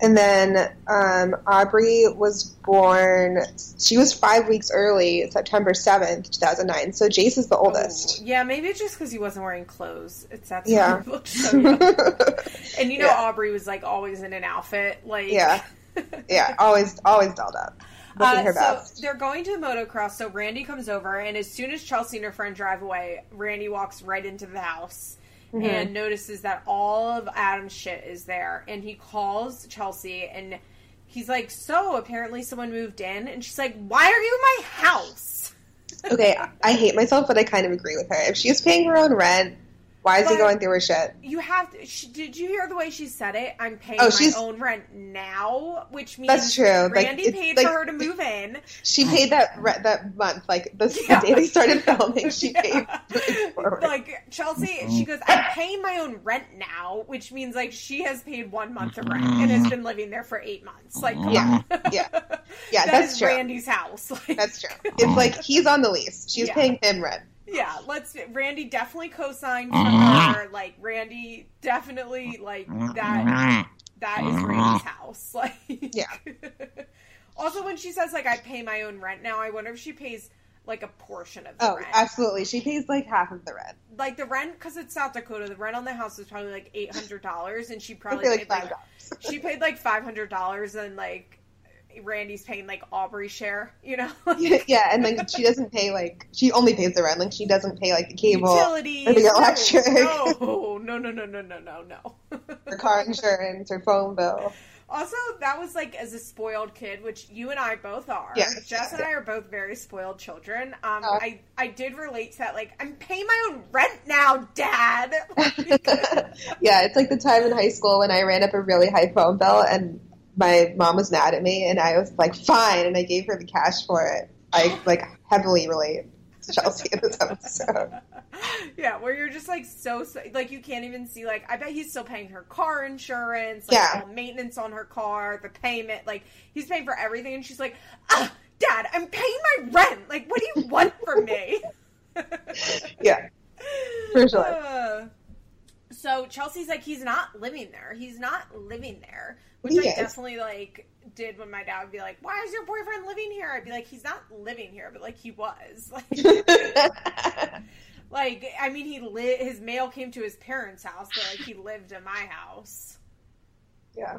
And then um, Aubree was born. She was five weeks early, September seventh, two thousand nine. So Jace is the oldest. Ooh, yeah, maybe it's just because he wasn't wearing clothes. It's that's Yeah. why he looked so. And you know, Yeah. Aubree was like always in an outfit. Like, Yeah. yeah, always, always dolled up, Uh, her so best. they're going to motocross. So Randy comes over, and as soon as Chelsea and her friend drive away, Randy walks right into the house Mm-hmm. and notices that all of Adam's shit is there. And he calls Chelsea, and he's like, "So apparently someone moved in," and she's like, "Why are you in my house?" Okay, I- I hate myself, but I kind of agree with her. If she's paying her own rent, why is he going through her shit? You have to. She, did you hear the way she said it? I'm paying Oh, my she's- own rent now, which means That's true. Like, Randy it's paid like- for her to move in. She oh paid that re- that month, like the, the day they started filming. She Yeah. paid like, forward. like Chelsea, mm-hmm. she goes, I'm paying my own rent now, which means like she has paid one month of rent and has mm-hmm. been living there for eight months. Like, come Yeah. on. Yeah. Yeah, That that's is true. Randy's house. Like, That's true. It's like he's on the lease. She's Yeah. paying him rent. Yeah. Let's. Randy definitely co-signed for mm-hmm. her. Like, Randy definitely like that. That is Randy's mm-hmm. house. Like, Yeah. also, when she says like I pay my own rent now, I wonder if she pays like a portion of the Oh, rent. absolutely. She pays like half of the rent. like the rent because it's South Dakota. The rent on the house is probably like eight hundred dollars, and she probably pay like five like she paid like five hundred dollars, and like Randy's paying like Aubree's share. You know, yeah, and like she doesn't pay like she only pays the rent. Like she doesn't pay like the cable, utilities. or the electric. No, no, no, no, no, no, no, no. her car insurance, her phone bill. Also, that was like as a spoiled kid, which you and I both are. Yes. Jess and I are both very spoiled children. Um, Uh. I I did relate to that. Like, I'm paying my own rent now, Dad. yeah, it's like the time in high school when I ran up a really high phone bill and my mom was mad at me and I was like, fine, and I gave her the cash for it. I like heavily relate to Chelsea in this episode. yeah, where you're just like so, so like you can't even see. Like, I bet he's still paying her car insurance, like Yeah. maintenance on her car, the payment. Like he's paying for everything, and she's like, ah, Dad, I'm paying my rent. Like, what do you want from me? Yeah, for sure. Uh, so Chelsea's like, he's not living there. He's not living there. Which He I is. definitely like did when my dad would be like, "Why is your boyfriend living here?" I'd be like, "He's not living here," but like he was. Like, like I mean, he li- his mail came to his parents' house, but like he lived in my house. yeah.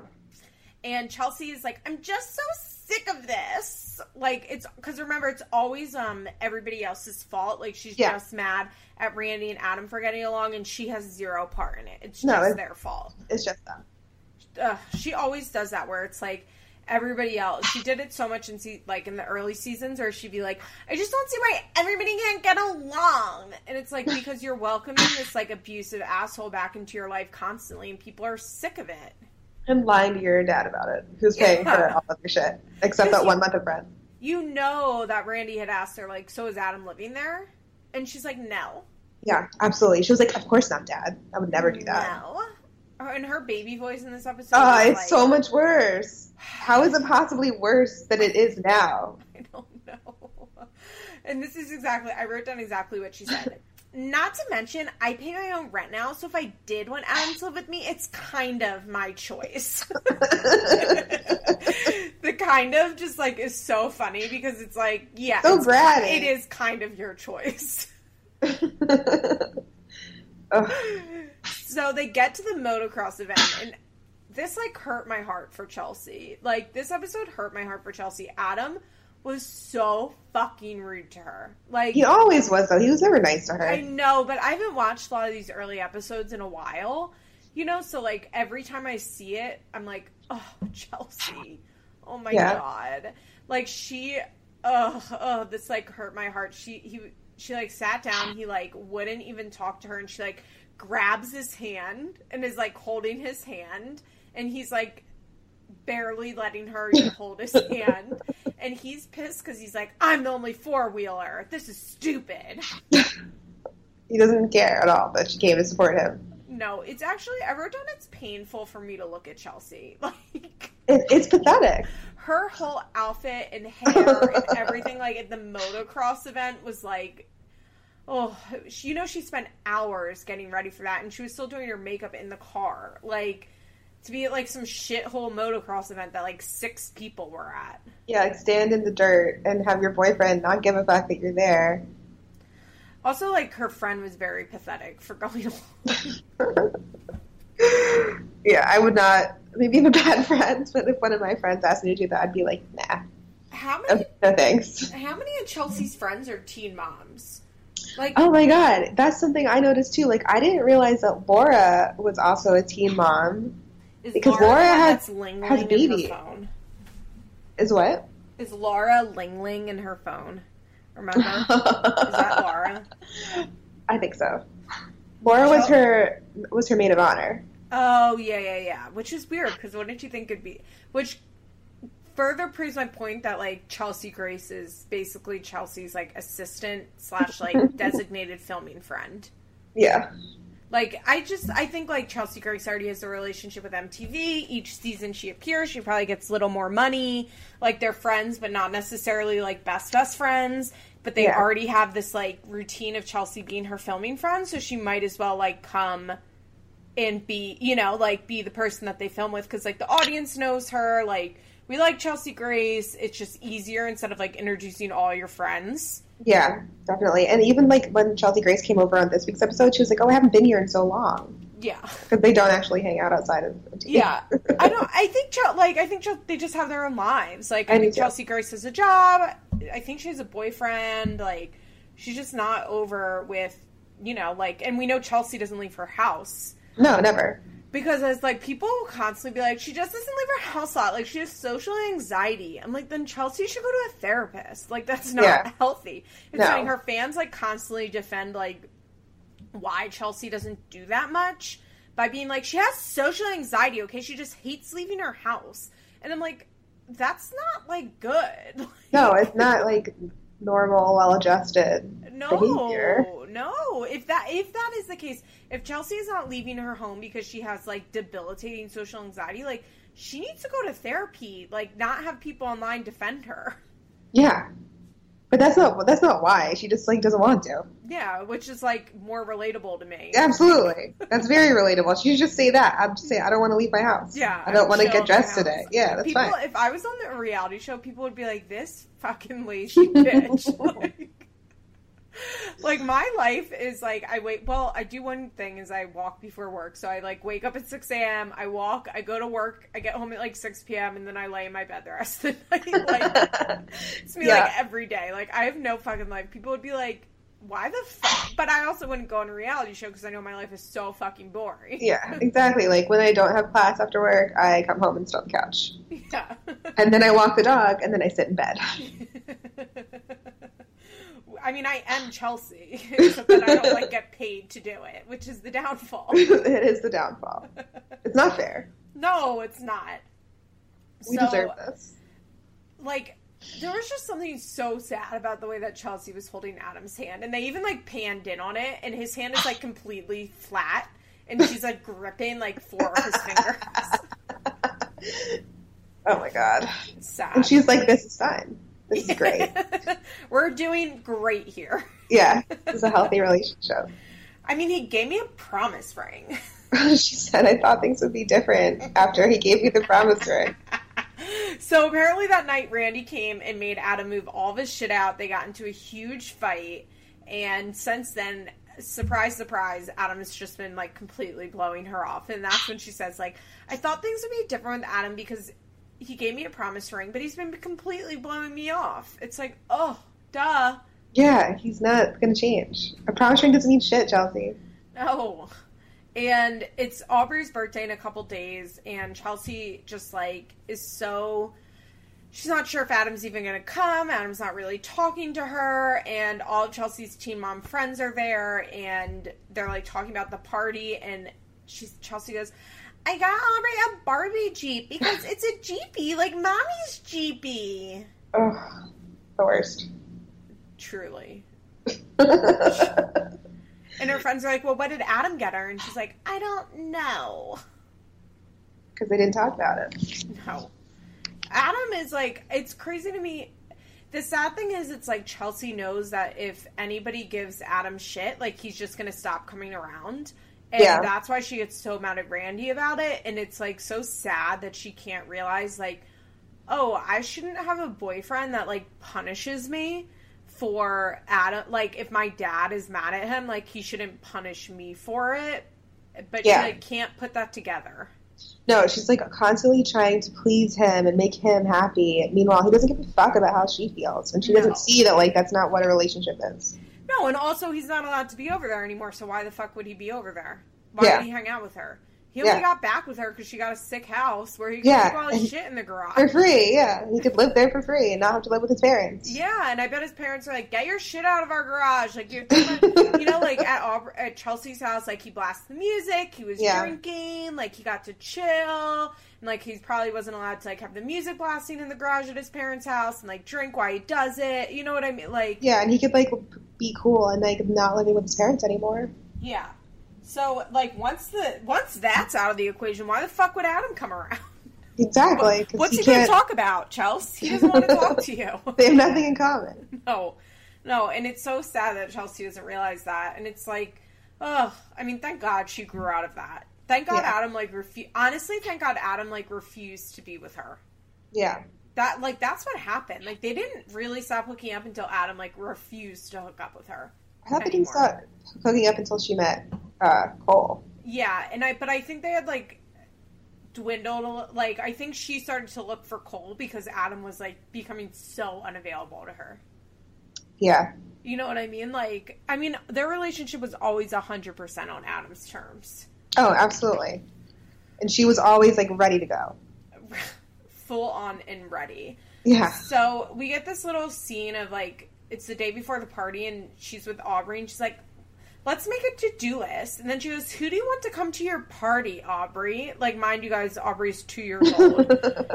And Chelsea is like, I'm just so sick of this. Like it's because remember, it's always um everybody else's fault. Like she's Yeah. just mad at Randy and Adam for getting along, and she has zero part in it. It's No, just it's- their fault. It's just them. Ugh, she always does that where it's like everybody else. She did it so much in se- like in the early seasons, where she'd be like, "I just don't see why everybody can't get along," and it's like because you're welcoming this like abusive asshole back into your life constantly, and people are sick of it. And lying to your dad about it. Who's paying Yeah. for all of your shit. Except that one month of rent. you know that Randy had asked her, like, so is Adam living there? And she's like, no. Yeah, absolutely. She was like, Of course not, Dad. I would never do that. No. And her baby voice in this episode. Ah, oh, was it's like, so much worse. How is it possibly worse than it is now? I don't know. And this is exactly, I wrote down exactly what she said. Not to mention, I pay my own rent now, so if I did want Adam to live with me, it's kind of my choice. the kind of just like is so funny because it's like, yeah, So bratty. it is kind of your choice. So they get to the motocross event, and this like hurt my heart for Chelsea. Like this episode hurt my heart for Chelsea. Adam was so fucking rude to her. Like he always was, though. He was never nice to her. I know, but I haven't watched a lot of these early episodes in a while. You know, so like every time I see it, I'm like, oh, Chelsea. Oh my Yeah. god. Like she oh, oh, this like hurt my heart. She he she like sat down, he like wouldn't even talk to her and she like grabs his hand and is like holding his hand and he's like barely letting her hold his hand. And he's pissed because he's like i'm the only four-wheeler. This is stupid. He doesn't care at all that she came to support him. no it's actually i wrote down it's painful for me to look at chelsea. Like It, it's pathetic. her whole outfit and hair and everything like at the motocross event was like oh she, you know she spent hours getting ready for that and she was still doing her makeup in the car. Like to be at like some shithole motocross event that like six people were at. Yeah, like stand in the dirt and have your boyfriend not give a fuck that you're there. Also, like her friend was very pathetic for going along. yeah, I would not. Maybe I'm a bad friend, but if one of my friends asked me to do that, I'd be like, nah. How many? No thanks. How many of Chelsea's friends are teen moms? Like, Oh my god, that's something I noticed too. Like, I didn't realize that Laura was also a teen mom. Is because Laura, Laura has- Ling has Ling in baby. her phone? Is what? Is Laura Ling Ling in her phone? Remember? is that Laura? I think so. Laura was her was her maid of honor. Oh yeah, yeah, yeah. Which is weird because what did you think it'd be? Which further proves my point that like Chelsea Grace is basically Chelsea's like assistant slash like designated filming friend. Yeah. Like I just I think like Chelsea Grace already has a relationship with MTV. Each season she appears, she probably gets a little more money. Like they're friends, but not necessarily like best best friends. But they Yeah. already have this like routine of Chelsea being her filming friend, so she might as well like come and be you know like be the person that they film with because like the audience knows her. Like we like Chelsea Grace. It's just easier instead of like introducing all your friends. Yeah, definitely. And even like when Chelsea Grace came over on this week's episode, she was like, "Oh, I haven't been here in so long." Yeah. Because they don't actually hang out outside of. Yeah, I don't. I think Chel- like I think they just have their own lives. Like I, I think too. Chelsea Grace has a job. I think she has a boyfriend. Like she's just not over with you know like. And we know Chelsea doesn't leave her house no, never. Because as like people will constantly be like she just doesn't leave her house a lot. Like she has social anxiety. I'm like then Chelsea should go to a therapist. Like that's not Yeah. healthy. It's No. funny her fans like constantly defend like why Chelsea doesn't do that much by being like she has social anxiety. Okay, she just hates leaving her house, and I'm like, that's not like good. No, it's not like normal, well-adjusted no, behavior. no. If that if that is the case, if Chelsea is not leaving her home because she has like debilitating social anxiety, like she needs to go to therapy. Like not have people online defend her. Yeah, but that's not that's not why. She just like doesn't want to. Yeah, which is like more relatable to me. Absolutely, that's very relatable. She should just say that. I'm just saying I don't want to leave my house. Yeah, I don't want to get dressed today. Yeah, that's people, fine. If I was on the reality show, people would be like, "This fucking lazy bitch." like, like, my life is like I wait. Well, I do one thing is I walk before work. So I like wake up at six a.m. I walk. I go to work. I get home at like six p.m. and then I lay in my bed the rest of the night. Like it's me Yeah. like every day. Like I have no fucking life. People would be like. Why the fuck? But I also wouldn't go on a reality show because I know my life is so fucking boring. Yeah, exactly. Like when I don't have class after work, I come home and sit on the couch. Yeah. And then I walk the dog, and then I sit in bed. I mean, I am Chelsea, except that I don't like get paid to do it, which is the downfall. it is the downfall. It's not fair. No, it's not. We So, deserve this. Like, there was just something so sad about the way that Chelsea was holding Adam's hand, and they even like panned in on it, and his hand is like completely flat, and she's like gripping like four of his fingers. Oh my god. Sad. And she's like, "This is fine. This is great." We're doing great here. Yeah, it's a healthy relationship. I mean, he gave me a promise ring. Oh, she said, "I thought things would be different after he gave me the promise ring." So apparently that night Randy came and made Adam move all of his shit out. They got into a huge fight, and since then, surprise, surprise, Adam has just been like completely blowing her off, and that's when she says like, "I thought things would be different with Adam because he gave me a promise ring, but he's been completely blowing me off." It's like, oh, duh, Yeah, he's not gonna change. A promise ring doesn't mean shit, Chelsea. no. And it's Aubree's birthday in a couple days, and Chelsea just like is so she's not sure if Adam's even going to come. Adam's not really talking to her, and all of Chelsea's teen mom friends are there, and they're like talking about the party. And she's Chelsea goes, "I got Aubree a Barbie Jeep because it's a Jeepy, like mommy's Jeepy." Ugh, the worst. Truly. And her friends are like, "Well, what did Adam get her?" And she's like, "I don't know." Because they didn't talk about it. No. Adam is like, it's crazy to me. The sad thing is, it's like Chelsea knows that if anybody gives Adam shit, like he's just gonna stop coming around. And Yeah. that's why she gets so mad at Randy about it. And it's like so sad that she can't realize, like, oh, I shouldn't have a boyfriend that like punishes me for Adam. Like, if my dad is mad at him, like, he shouldn't punish me for it. But Yeah. she like, can't put that together. No, she's like constantly trying to please him and make him happy. Meanwhile, he doesn't give a fuck about how she feels, and she No. doesn't see that like that's not what a relationship is. No, and also he's not allowed to be over there anymore. So why the fuck would he be over there? Why Yeah. would he hang out with her? He only Yeah. got back with her because she got a sick house where he could Yeah, keep all his shit in the garage. For free, yeah. He could live there for free and not have to live with his parents. Yeah, and I bet his parents are like, "Get your shit out of our garage!" Like you're, you know, like at Aub- at Chelsea's house, like he blasted the music, he was Yeah. drinking, like he got to chill, and like he probably wasn't allowed to like have the music blasting in the garage at his parents' house and like drink while he does it. You know what I mean? Like, Yeah, and he could like be cool and like not living with his parents anymore. yeah. So like once the once that's out of the equation, why the fuck would Adam come around? Exactly. What's he, he going to talk about, Chelsea? He doesn't want to talk to you. They have nothing in common. No, no, and it's so sad that Chelsea doesn't realize that. And it's like, oh, I mean, thank God she grew out of that. Thank God Yeah. Adam like refu- honestly, thank God Adam like refused to be with her. Yeah. That like that's what happened. Like they didn't really stop hooking up until Adam like refused to hook up with her. I thought they didn't start hooking up until she met uh, Cole. Yeah, and I but I think they had like dwindled like I think she started to look for Cole because Adam was like becoming so unavailable to her. Yeah. You know what I mean? Like, I mean, their relationship was always 100% on Adam's terms. Oh, absolutely. And she was always like ready to go. Full on and ready. Yeah. So we get this little scene of like, it's the day before the party, and she's with Aubree, and she's like, let's make a to do list. And then she goes, Who do you want to come to your party, Aubree? Like, mind you guys, Aubree's two years old.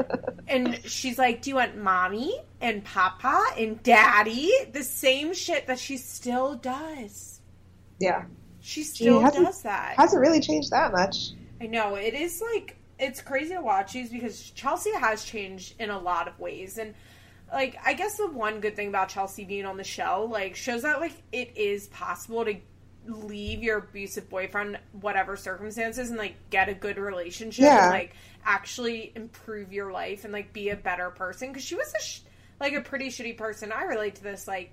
and she's like, Do you want mommy and papa and daddy? The same shit that she still does. yeah. She still hasn't- does that. Hasn't really changed that much. I know it is like it's crazy to watch these because Chelsea has changed in a lot of ways, and like I guess the one good thing about Chelsea being on the show like shows that like it is possible to leave your abusive boyfriend whatever circumstances and like get a good relationship Yeah. and like actually improve your life and like be a better person because she was a sh- like a pretty shitty person. I relate to this like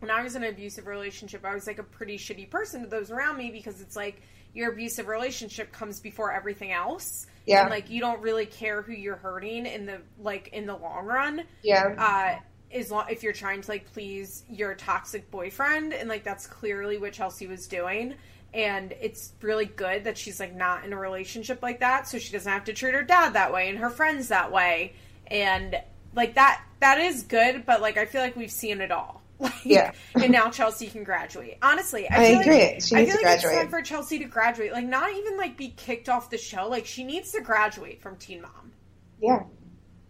when I was in an abusive relationship, I was like a pretty shitty person to those around me because it's like your abusive relationship comes before everything else. Yeah. And like you don't really care who you're hurting in the like in the long run. Yeah. Uh as long if you're trying to like please your toxic boyfriend and like that's clearly what Chelsea was doing. And it's really good that she's like not in a relationship like that, so she doesn't have to treat her dad that way and her friends that way. And like that that is good, but like I feel like we've seen it all. Like, Yeah. and now Chelsea can graduate. Honestly, I, I agree. Like, She I needs feel to like it's graduate. time for Chelsea to graduate. Like, not even like be kicked off the show. Like, she needs to graduate from Teen Mom. yeah.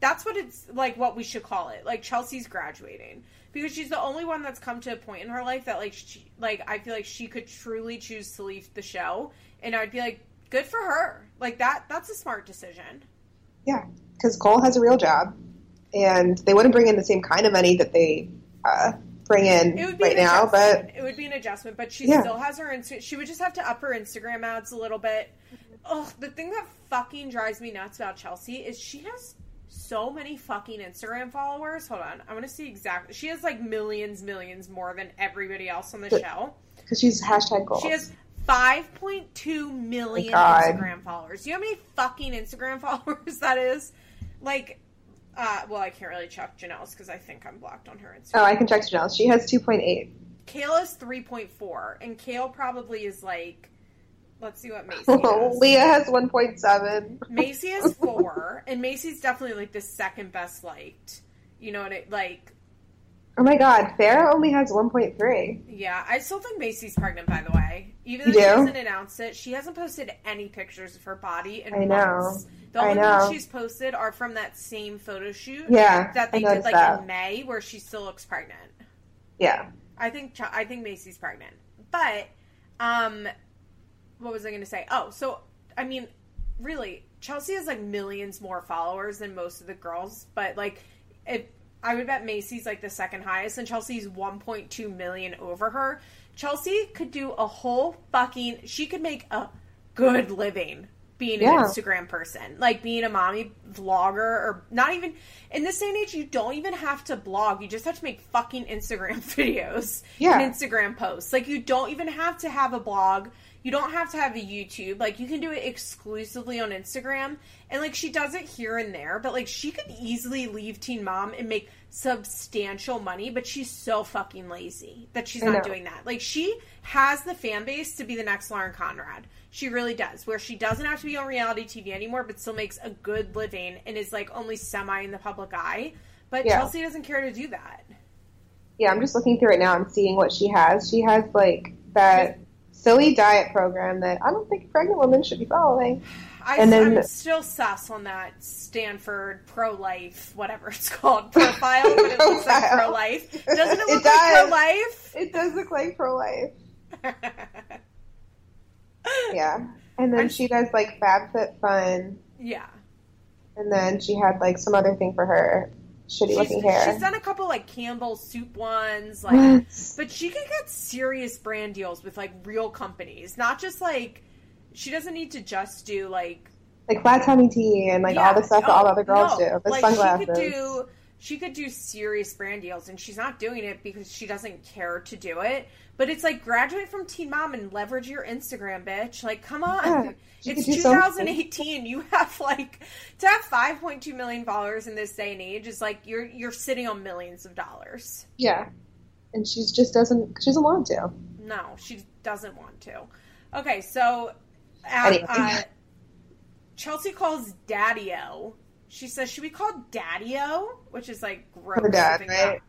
That's what it's like. What we should call it. Like Chelsea's graduating because she's the only one that's come to a point in her life that like she like I feel like she could truly choose to leave the show, and I'd be like, good for her. Like that. That's a smart decision. Yeah. Because Cole has a real job, and they wouldn't bring in the same kind of money that they uh, bring in It would be right now. But it would be an adjustment, but she Yeah. still has her. Insta- she would just have to up her Instagram ads a little bit. Oh, the thing that fucking drives me nuts about Chelsea is she has so many fucking Instagram followers. Hold on, I want to see exactly. She has like millions, millions more than everybody else on the But- show. because she's hashtag goals. She has 5.2 million oh, Instagram followers. Do you know how many fucking Instagram followers that is? Like, uh, well, I can't really check Jenelle's because I think I'm blocked on her Instagram. oh, I can check Jenelle's. She has two point eight. Kayla's 3.4, and Kail probably is like, let's see what Macy has. Leah has one point seven. Macy has four, and Macy's definitely like the second best liked. You know what it like? Oh my God, Farah only has one point three. Yeah, I still think Macy's pregnant. By the way, even You though she do? hasn't announced it, she hasn't posted any pictures of her body in I know. The only ones she's posted are from that same photo shoot Yeah, that they did like that. in May, where she still looks pregnant. Yeah, I think I think Macy's pregnant. But um what was I going to say? Oh, so I mean, really, Chelsea has like millions more followers than most of the girls, but like if I would bet Macy's like the second highest and Chelsea's 1.2 million over her Chelsea could do a whole fucking. She could make a good living being an Yeah. Instagram person, like being a mommy vlogger, or not even in this day and age. You don't even have to blog; you just have to make fucking Instagram videos Yeah. and Instagram posts. Like you don't even have to have a blog. You don't have to have a YouTube. Like you can do it exclusively on Instagram. And like she does it here and there, but like she could easily leave Teen Mom and make substantial money, but she's so fucking lazy that she's not doing that. Like she has the fan base to be the next Lauren Conrad. She really does, where she doesn't have to be on reality TV anymore, but still makes a good living and is like only semi in the public eye. But Yeah. Chelsea doesn't care to do that. Yeah, I'm just looking through it now I'm seeing what she has. She has like that silly diet program that I don't think a pregnant woman should be following. I, And then- I'm still sus on that Stanford pro life, whatever it's called, profile, but it looks like pro life. Doesn't it It look like pro life? It does look like pro life. Yeah. And then I'm- she does like FabFitFun, yeah. and then she had like some other thing for her shitty She's, looking hair. she's done a couple like Campbell soup ones, like but she can get serious brand deals with like real companies, not just like she doesn't need to just do like like flat tummy tea and like all the stuff that all the other oh, girls no. do. The like, sunglasses. She could do she could do serious brand deals, and she's not doing it because she doesn't care to do it. But it's like graduate from Teen Mom and leverage your Instagram, bitch. Like, come on. Yeah, it's could do something. 2018. You have like to have 5.2 million followers in this day and age is like you're you're sitting on millions of dollars. yeah. And she just doesn't. She doesn't want to. No, she doesn't want to. Okay, so uh, Anyway. uh, Chelsea calls Daddy-O. She says, should we call Daddy-O? Which is like gross. Her dad, right?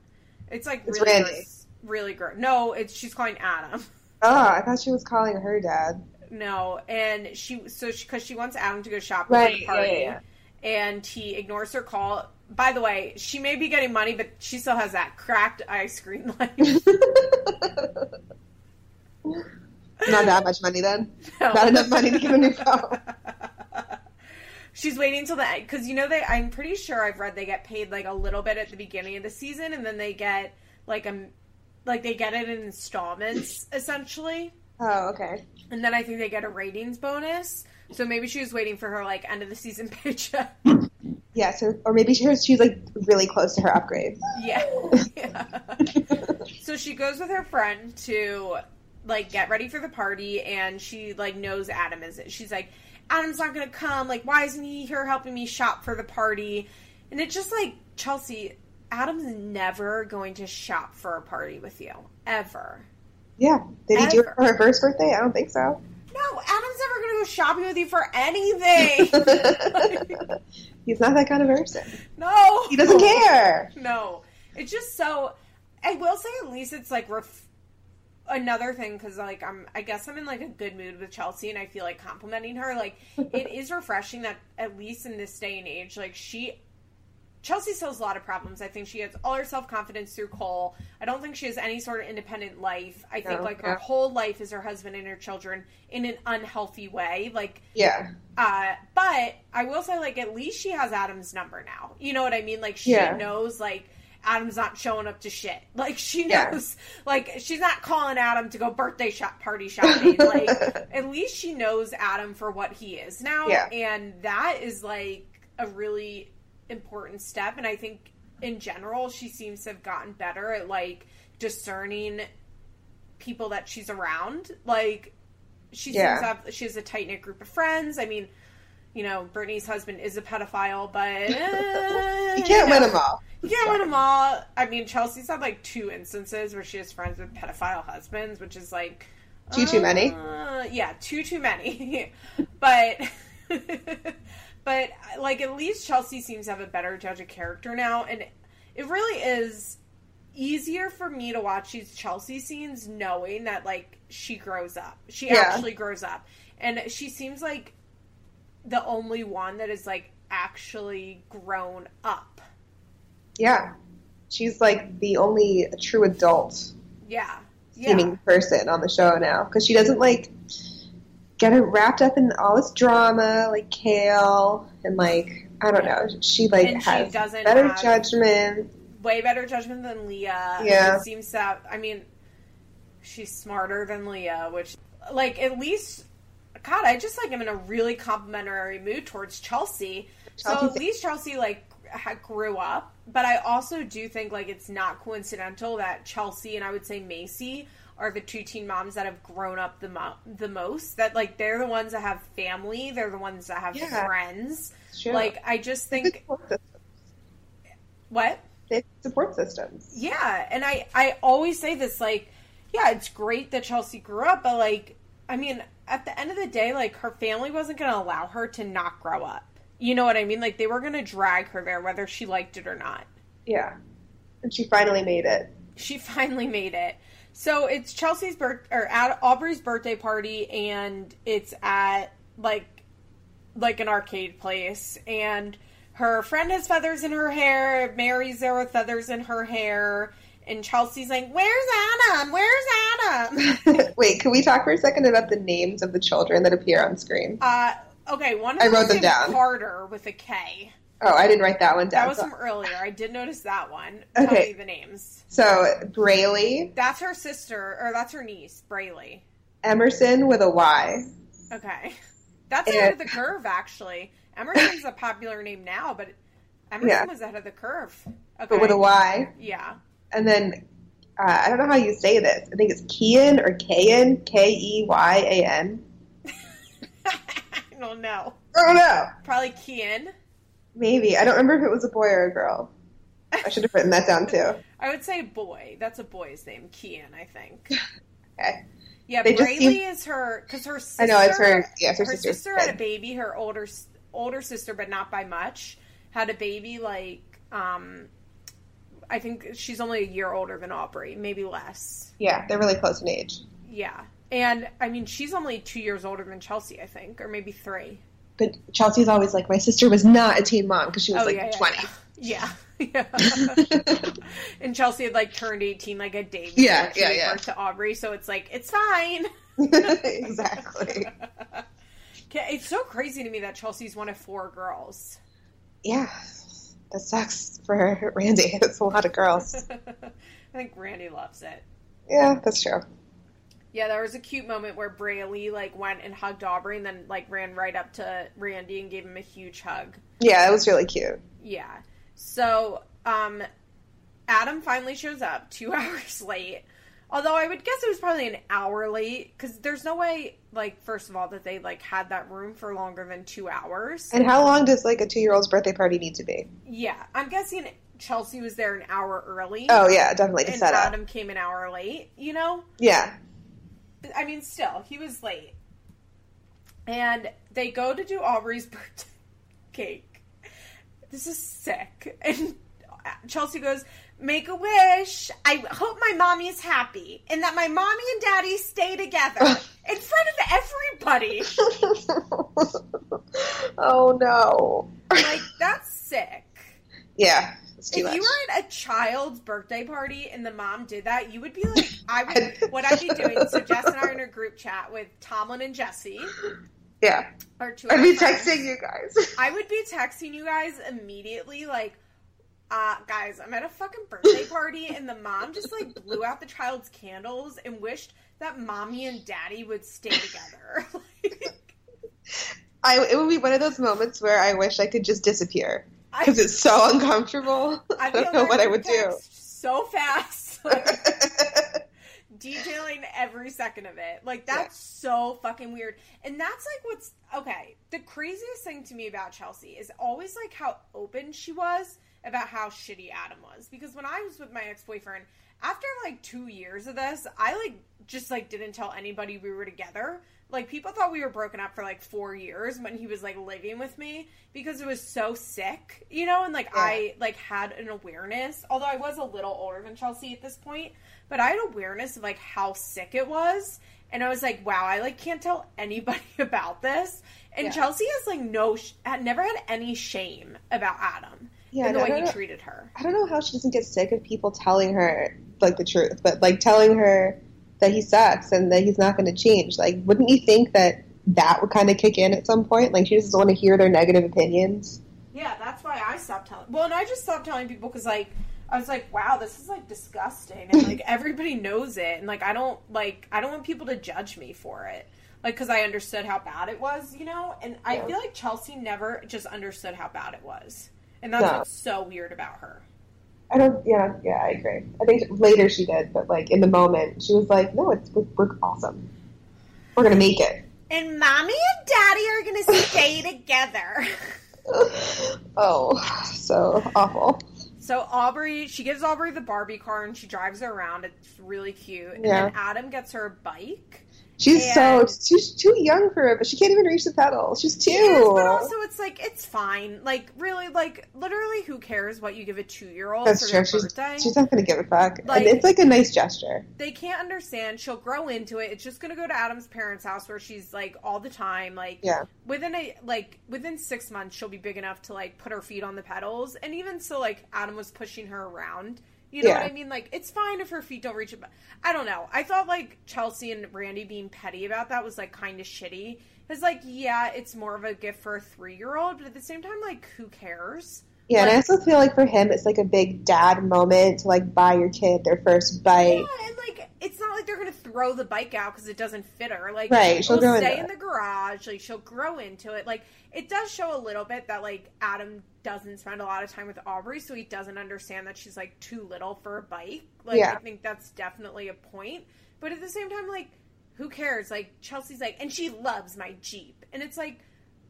It's like It's really gross. Really gross. No, it's she's calling Adam. Oh, I thought she was calling her dad. No, and she so she because she wants Adam to go shopping for Right, the party, yeah, yeah, and he ignores her call. By the way, she may be getting money, but she still has that cracked ice cream light. Not that much money then. No. Not enough money to give a new phone. She's waiting till the end because you know they. I'm pretty sure I've read they get paid like a little bit at the beginning of the season, and then they get like a like they get it in installments essentially, Oh, okay. and then I think they get a ratings bonus. So maybe she was waiting for her like end of the season paycheck. Yeah, so or maybe she, she's like really close to her upgrade. Yeah. yeah. so she goes with her friend to like get ready for the party and she like knows Adam is it. She's like, Adam's not gonna come, like why isn't he here helping me shop for the party? And it's just like, Chelsea, Adam's never going to shop for a party with you. Ever. Yeah. Did he do it for her first birthday? I don't think so. No, Adam's never gonna go shopping with you for anything. He's not that kind of person. no. He doesn't care. No, it's just so. I will say at least it's like ref- another thing because like I'm. I guess I'm in like a good mood with Chelsea, and I feel like complimenting her. Like it is refreshing that at least in this day and age, like she. Chelsea still has a lot of problems. I think she has all her self confidence through Cole. I don't think she has any sort of independent life. I think No, like her whole life is her husband and her children in an unhealthy way. Like Yeah. uh, but I will say, like, at least she has Adam's number now. You know what I mean? Like, she Yeah. knows, like, Adam's not showing up to shit. Like, she Yeah. knows, like, she's not calling Adam to go birthday shop party shopping. like, at least she knows Adam for what he is now. Yeah. And that is, like, a really important step. And I think, in general, she seems to have gotten better at, like, discerning people that she's around. Like, she Yeah. seems to have, she has a tight knit group of friends. I mean, you know, Brittany's husband is a pedophile, but uh, You can't win them all. You can't win them all. I mean, Chelsea's had like two instances where she has friends with pedophile husbands, which is like Too, too many? uh, yeah, too too many. but but like at least Chelsea seems to have a better judge of character now, and it really is easier for me to watch these Chelsea scenes knowing that like she grows up. She Yeah. actually grows up, and she seems like the only one that is like actually grown up. Yeah. She's like the only true adult Yeah. Yeah. seeming person on the show now because she doesn't like get her wrapped up in all this drama like Kail and like I don't know. She like And she has doesn't better judgment. way better judgment than Leah. Yeah. It seems that I mean she's smarter than Leah, which, like, at least, God, I just like am in a really complimentary mood towards Chelsea. So at least Chelsea like grew up, but I also do think like it's not coincidental that Chelsea and I would say Macy are the two teen moms that have grown up the mo- the most. That like they're the ones that have family, they're the ones that have Yeah. friends. True. Like I just think what They support systems. yeah, and I I always say this like, yeah, it's great that Chelsea grew up, but like, I mean, at the end of the day, like her family wasn't going to allow her to not grow up. You know what I mean? Like they were going to drag her there whether she liked it or not. Yeah. And she finally made it. She finally made it. So it's Chelsea's birth or at Aubree's birthday party, and it's at like like an arcade place, and her friend has feathers in her hair. Mary's there with feathers in her hair, and Chelsea's like, "Where's Adam? Where's Adam?" Wait, can we talk for a second about the names of the children that appear on screen? uh, okay, one of I wrote them down. Carter with a K. Oh, I didn't write that one down. That was So- from earlier. I did notice that one. Tell Okay. me the names. So Brayley. That's her sister, or that's her niece, Brayley. Emerson with a Y. Okay. That's Yeah. ahead of the curve, actually. Emerson's a popular name now, but Emerson Yeah. was ahead of the curve. Okay. but with a Y. Yeah. And then uh, I don't know how you say this. I think it's Keyan or Kayan, K E Y A N. I don't know. I don't know. Probably Kian. Maybe. I don't remember if it was a boy or a girl. I should have written that down too. I would say boy. That's a boy's name. Kian, I think. Okay. Yeah, They seem- is her because her sister. I know it's her. Yeah, it's her, her sister's sister had a baby. Her older older sister, but not by much, had a baby. Like, um, I think she's only a year older than Aubree, maybe less. Yeah, they're really close in age. Yeah, and I mean she's only two years older than Chelsea, I think, or maybe three. But Chelsea's always like, my sister was not a teen mom because she was Oh, like yeah, yeah, 20. Yeah, yeah. and Chelsea had like turned eighteen like a day before Yeah, she yeah, yeah. to Aubree, so it's like it's fine. exactly. It's so crazy to me that Chelsea's one of four girls. Yeah, that sucks for Randy. It's a lot of girls. I think Randy loves it. Yeah, that's true. Yeah, there was a cute moment where Braylee like went and hugged Aubree and then like ran right up to Randy and gave him a huge hug. Yeah, it was really cute. Yeah. So, um Adam finally shows up 2 hours late. Although I would guess it was probably an hour late cuz there's no way like first of all that they like had that room for longer than 2 hours. And how long does like a two year old's birthday party need to be? Yeah, I'm guessing Chelsea was there an hour early. Oh yeah, definitely to and set up. Adam came an hour late, you know? Yeah, I mean, still, he was late. And they go to do Aubree's birthday cake. This is sick. And uh, Chelsea goes, Make a wish. I hope my mommy is happy and that my mommy and daddy stay together in front of everybody. oh no. Like, that's sick. Yeah, if much. you were at a child's birthday party and the mom did that, you would be like, I would, what I'd be doing. So Jess and I are in a group chat with Tomlin and Jesse, yeah, our two. I'd be friends. texting you guys. I would be texting you guys immediately, like, uh, guys, I'm at a fucking birthday party, and the mom just like blew out the child's candles and wished that mommy and daddy would stay together. like, I it would be one of those moments where I wish I could just disappear because it's so uncomfortable. I I'd don't know what I would do. So fast, like, detailing every second of it. Like that's so fucking weird. And that's like what's okay. The craziest thing to me about Chelsea is always like how open she was about how shitty Adam was. Because when I was with my ex boyfriend, after like two years of this, I like just like didn't tell anybody we were together. Like people thought we were broken up for like four years when he was like living with me because it was so sick, you know, and like Yeah. I like had an awareness, although I was a little older than Chelsea at this point, but I had awareness of like how sick it was. And I was like, wow, I like can't tell anybody about this. And Yeah. Chelsea has like no, sh- had never had any shame about Adam Yeah, the I way don't he know- treated her. I don't know how she doesn't get sick of people telling her like the truth, but like telling her that he sucks and that he's not going to change. Like, wouldn't you think that that would kind of kick in at some point? Like, she doesn't want to hear their negative opinions. Yeah, that's why I stopped telling. Well, and I just stopped telling people because, like, I was like, wow, this is like disgusting, and like everybody knows it, and like I don't like I don't want people to judge me for it, like because I understood how bad it was, you know, and I Yeah. feel like Chelsea never just understood how bad it was, and that's No. what's so weird about her. I don't. Yeah, yeah, I agree. I think later she did, but like in the moment, she was like, "No, it's we're, we're awesome. We're gonna make it." And mommy and daddy are gonna stay together. oh, so awful. So Aubree, she gives Aubree the Barbie car and she drives her around. It's really cute. And Yeah. then Adam gets her a bike. She's so And- she's too young for it, but she can't even reach the pedal. She's two. Yes, but also it's like it's fine. Like really, like literally, who cares what you give a two year old That's for true. She's, birthday? she's not gonna give a fuck. Like- and it's like a nice gesture. they can't understand. She'll grow into it. It's just gonna go to Adam's parents' house where she's like all the time. Like Yeah. within a like within six months, she'll be big enough to like put her feet on the pedals. And even so, like Adam was pushing her around. You know Yeah. what I mean? Like it's fine if her feet don't reach it. But I don't know. I thought like Chelsea and Randy being petty about that was like kind of shitty. It's like yeah, it's more of a gift for a three year old, but at the same time, like who cares? Yeah, and I also feel like for him, it's like a big dad moment to like buy your kid their first bike. Yeah, and like it's not like they're gonna throw the bike out because it doesn't fit her. Like, Right, she'll she'll stay in the garage. Like, she'll grow into it. Like, it does show a little bit that like Adam doesn't spend a lot of time with Aubree, so he doesn't understand that she's like too little for a bike. Like, Yeah. I think that's definitely a point. But at the same time, like, who cares? Like, Chelsea's like, and she loves my Jeep, and it's like.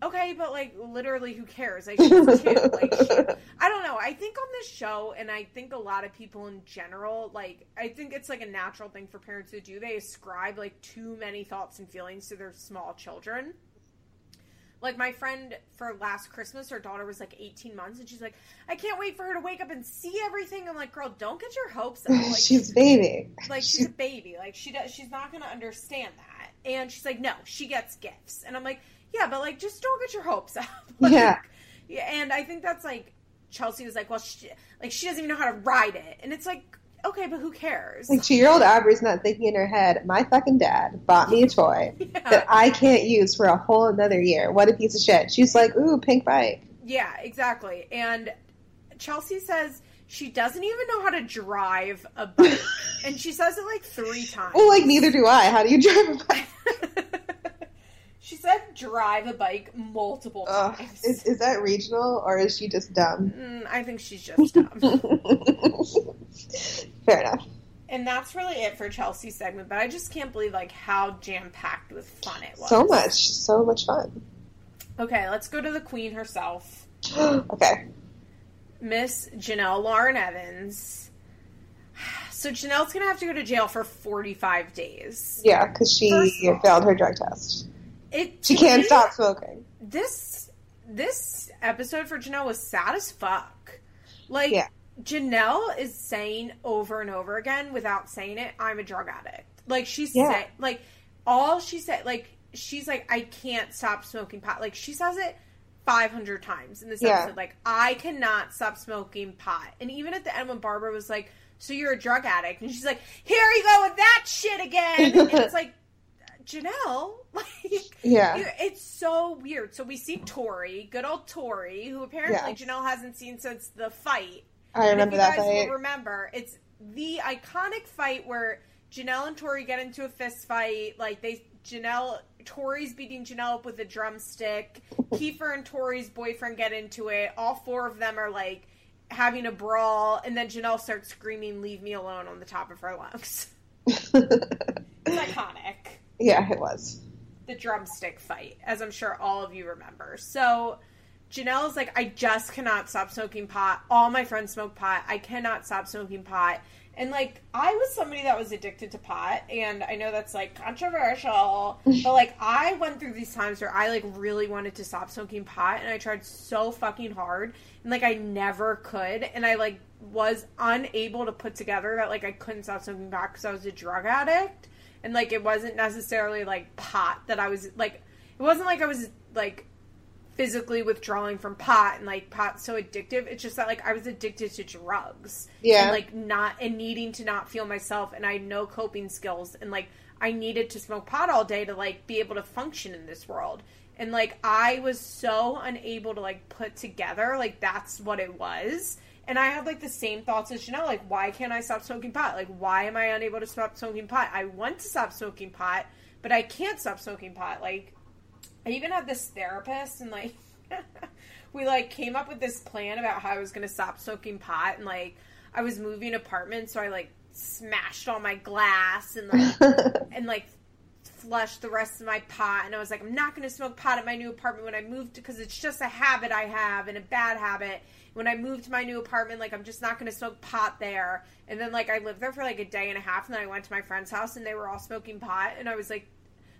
Okay, but like literally, who cares? Like she's two. Like she, I don't know. I think on this show, and I think a lot of people in general, like I think it's like a natural thing for parents to do. They ascribe like too many thoughts and feelings to their small children. Like my friend for last Christmas, her daughter was like 18 months, and she's like, "I can't wait for her to wake up and see everything." I'm like, "Girl, don't get your hopes up." Like, she's baby. like she's a baby like she does she's not gonna understand that and she's like no she gets gifts and i'm like yeah but like just don't get your hopes up Like, Yeah. yeah and i think that's like chelsea was like well she like she doesn't even know how to ride it and it's like okay but who cares Like two year old Aubree's not thinking in her head, my fucking dad bought me a toy yeah. that I can't use for a whole another year. What a piece of shit. She's like, ooh, pink bike. yeah exactly and chelsea says she doesn't even know how to drive a bike and she says it like three times Well, like neither do I. How do you drive a bike? she said drive a bike multiple Ugh, times is, is that regional or is she just dumb? Mm, I think she's just dumb. Fair enough. and that's really it for Chelsea's segment. But I just can't believe like how jam packed with fun it was. So much, so much fun. Okay, let's go to the queen herself, okay. Miss Jenelle Lauren Evans. So Jenelle's gonna have to go to jail for forty five days. Yeah, because she failed her drug test. It She can't me, stop smoking. This this episode for Jenelle was sad as fuck. Like Yeah. Jenelle is saying over and over again without saying it, I'm a drug addict. Like she Yeah. said like all she said like she's like, I can't stop smoking pot. Like she says it five hundred times in this Yeah. episode. Like, I cannot stop smoking pot. And even at the end when Barbara was like, So you're a drug addict and she's like, Here you go with that shit again and it's like Jenelle, like Yeah. It's so weird. So we see Tori, good old Tori, who apparently. Jenelle hasn't seen since the fight. I And if remember you that guys fight. will remember, it's the iconic fight where Jenelle and Tori get into a fist fight. Like they, Jenelle, Tori's beating Jenelle up with a drumstick. Kieffer and Tori's boyfriend get into it. All four of them are like having a brawl, and then Jenelle starts screaming, "Leave me alone!" on the top of her lungs. It's iconic yeah, it was. the drumstick fight, as I'm sure all of you remember. So Jenelle's like, I just cannot stop smoking pot. All my friends smoke pot. I cannot stop smoking pot. And like, I was somebody that was addicted to pot, and I know that's like controversial, but like, I went through these times where I like really wanted to stop smoking pot, and I tried so fucking hard, and like, I never could, and I like was unable to put together that like I couldn't stop smoking pot because I was a drug addict and like it wasn't necessarily like pot that I was like it wasn't like I was like physically withdrawing from pot and like pot's so addictive. It's just that like I was addicted to drugs Yeah. and like not and needing to not feel myself and I had no coping skills and like I needed to smoke pot all day to like be able to function in this world. And like I was so unable to like put together like that's what it was And I had like the same thoughts as Jenelle, like, why can't I stop smoking pot? Like, why am I unable to stop smoking pot? I want to stop smoking pot, but I can't stop smoking pot. Like, I even had this therapist, and like, we like came up with this plan about how I was going to stop smoking pot, and like, I was moving apartments, so I like smashed all my glass and like, and like flushed the rest of my pot and I was like I'm not going to smoke pot at my new apartment when I moved because it's just a habit I have and a bad habit when I moved to my new apartment like I'm just not going to smoke pot there and then like I lived there for like a day and a half and then I went to my friend's house and they were all smoking pot and I was like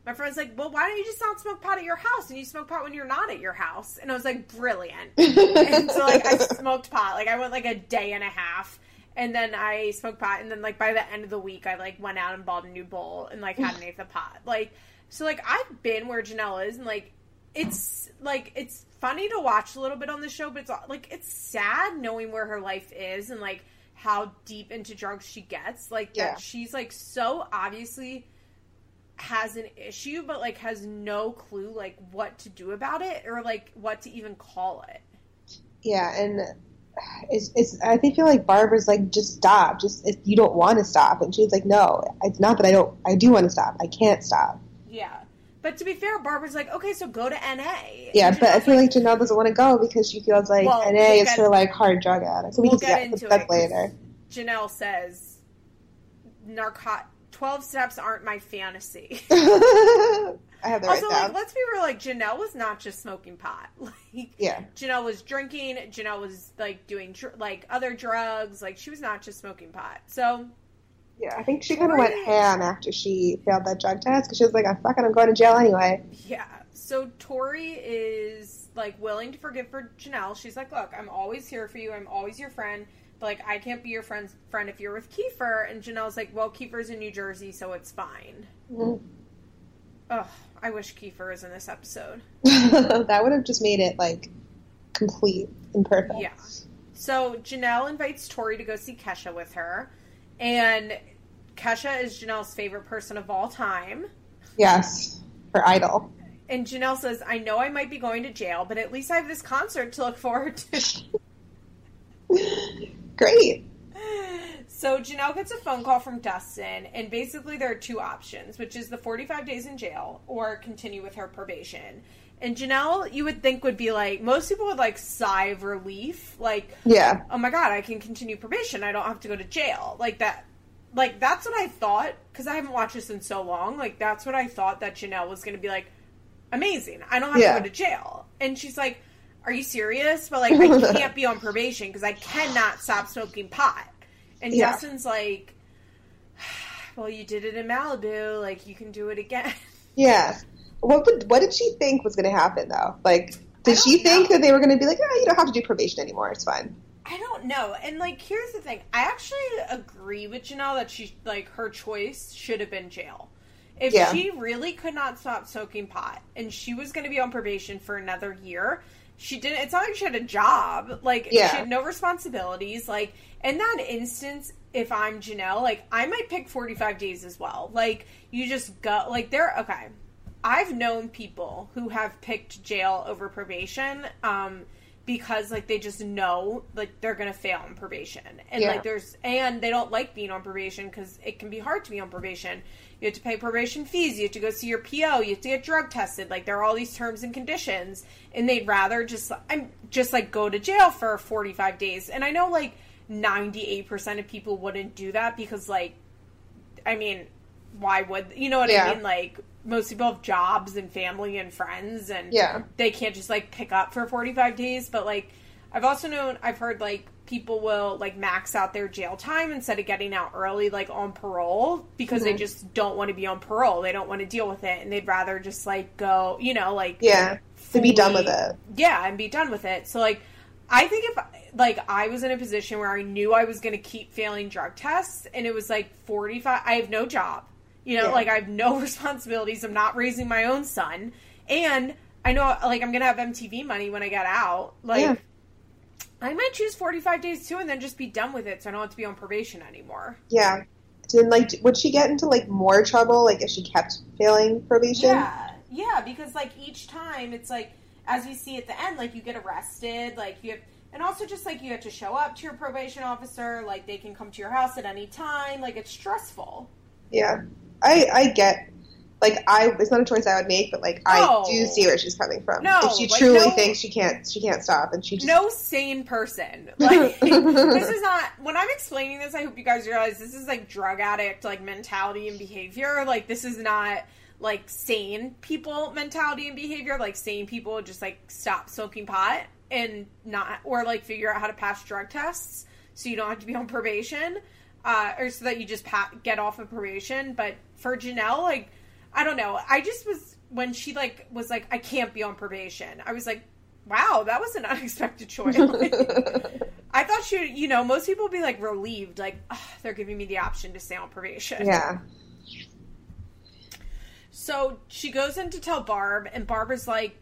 my friend's like, well, why don't you just not smoke pot at your house and you smoke pot when you're not at your house? And I was like, brilliant. and so like I smoked pot. Like I went like a day and a half and then I smoked pot, and then like by the end of the week, I like went out and bought a new bowl and like had an eighth of pot. Like so, like I've been where Jenelle is, and like it's like it's funny to watch a little bit on the show, but it's uh, like it's sad knowing where her life is and like how deep into drugs she gets. Like Yeah. that she's like so obviously has an issue, but like has no clue like what to do about it or like what to even call it. Yeah, and it's, it's I think you feel like Barbara's like just stop, just if you don't want to stop, and she's like, no, it's not that I don't, I do want to stop, I can't stop. Yeah. But to be fair, Barbara's like, okay, so go to NA. Yeah, but I feel like Jenelle doesn't want to go because she feels like Well, NA we'll is for like hard drug addicts. So we we'll can get into that later. Jenelle says, narcot 12 steps aren't my fantasy. I have that also, right like, let's be real, like, Jenelle was not just smoking pot. Like, Yeah, Jenelle was drinking, Jenelle was, like, doing, dr- like, other drugs. Like, she was not just smoking pot. So, yeah. I think she kind of went ham after she failed that drug test because she was like, I'm fucking, I'm going to jail anyway. Yeah. So Tori is like willing to forgive for Jenelle. She's like, "Look, I'm always here for you. I'm always your friend. But like, I can't be your friend's friend if you're with Kieffer." And Jenelle's like, "Well, Kieffer's in New Jersey, so it's fine." Mhm. Ugh, I wish Kieffer was in this episode. that would have just made it like complete and perfect. Yeah. So Jenelle invites Tori to go see Kesha with her, and Kesha is Jenelle's favorite person of all time. Yes, her idol. And Jenelle says, I know I might be going to jail, but at least I have this concert to look forward to. Great. So Jenelle gets a phone call from Dustin, and basically there are two options, which is the 45 days in jail or continue with her probation. And Jenelle, you would think would be like most people would like sigh of relief, like, Yeah. oh my god, I can continue probation. I don't have to go to jail. Like that. Like that's what I thought because I haven't watched this in so long. Like that's what I thought that Jenelle was going to be like. Amazing. I don't have Yeah. to go to jail. And she's like, "Are you serious?" But like, I can't be on probation because I cannot stop smoking pot. And Yeah. Justin's like, "Well, you did it in Malibu. Like, you can do it again." Yeah. What would, what did she think was going to happen though? Like, did she think know. that they were going to be like, oh, you don't have to do probation anymore. It's fine. I don't know. And like here's the thing. I actually agree with Jenelle that she like her choice should have been jail. If Yeah. she really could not stop smoking pot and she was going to be on probation for another year, she didn't it's not like she had a job. Like Yeah. she had no responsibilities. Like in that instance, if I'm Jenelle, like I might pick 45 days as well. Like you just go like they're okay. I've known people who have picked jail over probation um, because like they just know like they're gonna fail on probation, and Yeah. like there's and they don't like being on probation because it can be hard to be on probation. You have to pay probation fees. You have to go see your PO. You have to get drug tested. Like there are all these terms and conditions, and they'd rather just I'm just like go to jail for 45 days. And I know like 98 percent of people wouldn't do that because like I mean, why would you know what Yeah. I mean? Like most people have jobs and family and friends, and Yeah. they can't just like pick up for forty five days. But like, I've also known I've heard like people will like max out their jail time instead of getting out early, like on parole, because they Mhm. just don't want to be on parole. They don't want to deal with it, and they'd rather just like go, you know, like Yeah. To be done with it. yeah, and be done with it. So like I think if like I was in a position where I knew I was going to keep failing drug tests and it was like 45 I have no job. You know, Yeah. like I have no responsibilities. I'm not raising my own son and I know like I'm going to have MTV money when I get out. Like Yeah. I might choose 45 days too and then just be done with it so I don't have to be on probation anymore. Yeah. Then, like, would she get into like more trouble, like if she kept failing probation? Yeah, yeah, because like each time it's like as we see at the end, like you get arrested, like you have And also, just like you have to show up to your probation officer, like they can come to your house at any time. Like it's stressful. Yeah, I I get. Like I, it's not a choice I would make, but like No. I do see where she's coming from. No, if she like, truly no- thinks she can't, she can't stop, and she just no sane person. Like this is not when I'm explaining this, I hope you guys realize this is like drug addict like mentality and behavior. Like this is not like sane people mentality and behavior. Like sane people just like stop smoking pot and not or like figure out how to pass drug tests so you don't have to be on probation. Uh, or so that you just pa- get off of probation. But for Jenelle, like, I don't know. I just was when she like was like, I can't be on probation. I was like, wow, that was an unexpected choice. I thought she, you know, most people would be like relieved, like "Ugh, they're giving me the option to stay on probation. yeah. So she goes in to tell Barb, and Barb is like,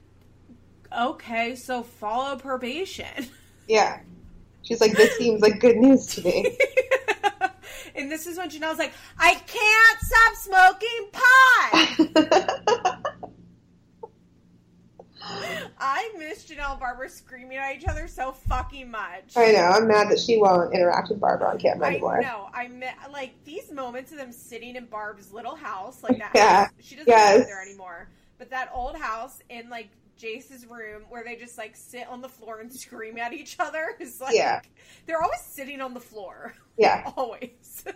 okay, so follow probation. Yeah. She's like, this seems like good news to me. and this is when Jenelle's like, I can't stop smoking pot. I miss Jenelle and Barbara screaming at each other so fucking much. I know. I'm mad that she won't interact with Barbara on camera I anymore. know. I like these moments of them sitting in Barb's little house, like that. Yeah. House. She doesn't live Yes. there anymore. But that old house in like Jace's room, where they just like sit on the floor and scream at each other, is like Yeah. they're always sitting on the floor. Yeah. always.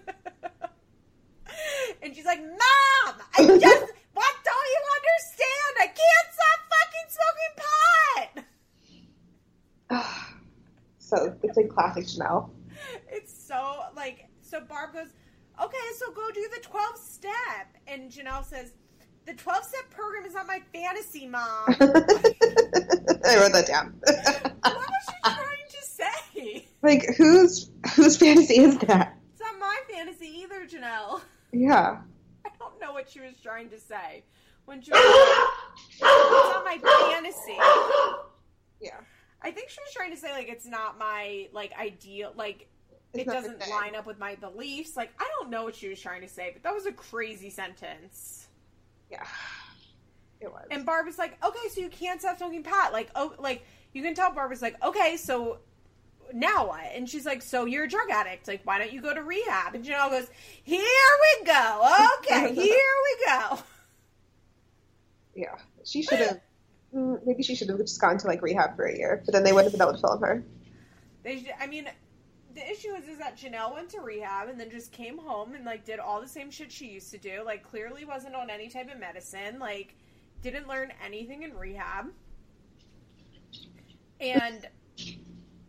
and she's like, "Mom, I just what don't you understand? I can't stop fucking smoking pot." so it's like classic Jenelle. It's so like so Barb goes, Okay, so go do the twelve step and Jenelle says, The twelve step program is not my fantasy, Mom. I wrote that down. what was she trying to say? like, whose whose fantasy is that? It's not my fantasy either, Jenelle. Yeah. I don't know what she was trying to say. When she was like, It's not my fantasy. Yeah. I think she was trying to say like it's not my like ideal like It's it doesn't line up with my beliefs. Like I don't know what she was trying to say, but that was a crazy sentence. Yeah. It was. And Barb is like, okay, so you can't stop smoking pot. Like, oh, like you can tell Barb is like, okay, so now what? And she's like, so you're a drug addict. Like, why don't you go to rehab? And Jenelle goes, here we go. Okay, here we go. yeah. She should have. mm, Maybe she should have just gone to like rehab for a year, but then they wouldn't have been able to film her. They, should- I mean, the issue is, is that Jenelle went to rehab and then just came home and like did all the same shit she used to do. Like, clearly wasn't on any type of medicine. Like, didn't learn anything in rehab. And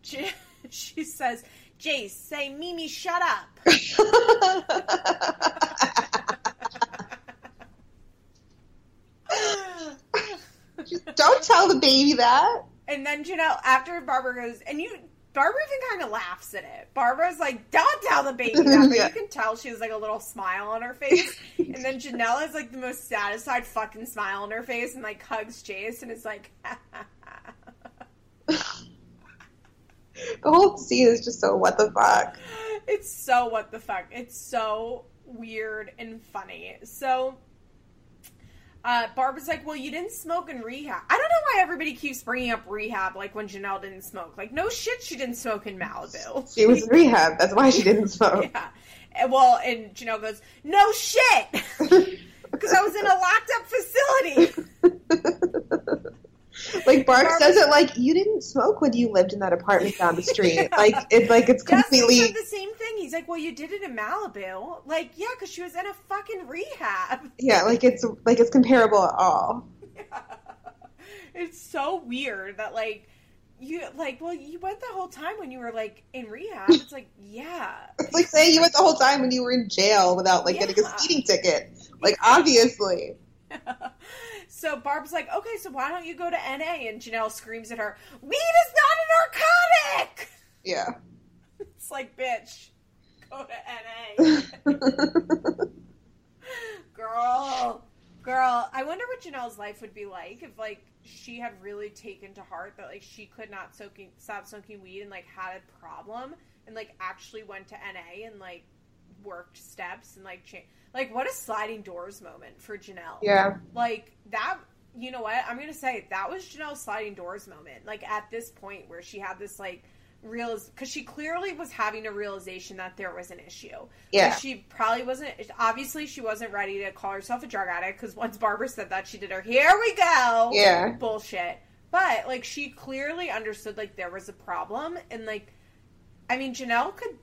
she, she says, Jace, say Mimi, shut up. Don't tell the baby that. And then Jenelle, after Barbara goes, and you, Barbara even kind of laughs at it. Barbara's like, "Don't tell the baby that," but Yeah. you can tell she has like a little smile on her face. and then Jenelle has like the most satisfied fucking smile on her face, and like hugs Jace, and is like, The whole scene is just so what the fuck. "It's so what the fuck." It's so weird and funny. So. Uh, Barbara's like, well, you didn't smoke in rehab. I don't know why everybody keeps bringing up rehab, like when Jenelle didn't smoke. Like, no shit, she didn't smoke in Malibu. She was in rehab. That's why she didn't smoke. Yeah. And, well, and Jenelle goes, "No shit," because I was in a locked up facility. like Barb Barb- says it like you didn't smoke when you lived in that apartment down the street. Like it's like it's completely said the same thing. He's like, "Well, you did it in Malibu." Like, yeah, because she was in a fucking rehab. yeah, like it's like it's comparable at all. it's so weird that like you like well you went the whole time when you were like in rehab. It's like yeah, It's like saying you went the whole time when you were in jail without like getting a speeding ticket. Like obviously. So Barb's like, okay, so why don't you go to NA? And Jenelle screams at her, weed is not a narcotic. Yeah. It's like, bitch, go to NA. girl, girl. I wonder what Jenelle's life would be like if, like, she had really taken to heart that, like, she could not soaking, stop smoking weed and, like, had a problem and, like, actually went to NA and, like, worked steps and, like, cha- like, what a sliding doors moment for Jenelle. yeah. Like, that, you know what? I'm gonna say that was Jenelle's sliding doors moment. Like at this point where she had this like real because she clearly was having a realization that there was an issue. Yeah. Like, she probably wasn't. Obviously, she wasn't ready to call herself a drug addict because once Barbara said that, she did her "Here we go" Yeah. bullshit. But like she clearly understood like there was a problem and like I mean Jenelle could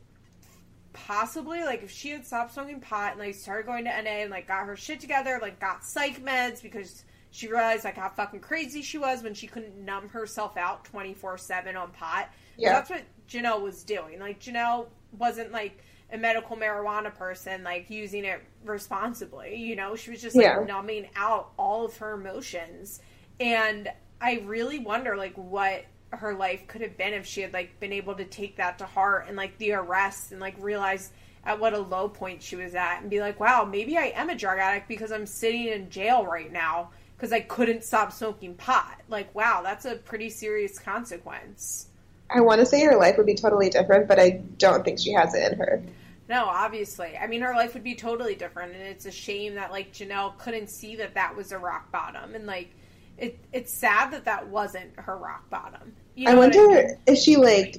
possibly like if she had stopped smoking pot and like started going to NA and like got her shit together, like got psych meds because she realized like how fucking crazy she was when she couldn't numb herself out twenty four seven on pot. Yeah. That's what Jenelle was doing. Like Jenelle wasn't like a medical marijuana person like using it responsibly. You know, she was just like Yeah. numbing out all of her emotions. And I really wonder like what her life could have been if she had like been able to take that to heart and like the arrest and like realize at what a low point she was at and be like, wow, maybe I am a drug addict because I'm sitting in jail right now because I couldn't stop smoking pot. Like, wow, that's a pretty serious consequence. I want to say her life would be totally different, but I don't think she has it in her. No, obviously. I mean, her life would be totally different, and it's a shame that like Jenelle couldn't see that that was a rock bottom, and like it. It's sad that that wasn't her rock bottom. You I know what wonder mean? if she like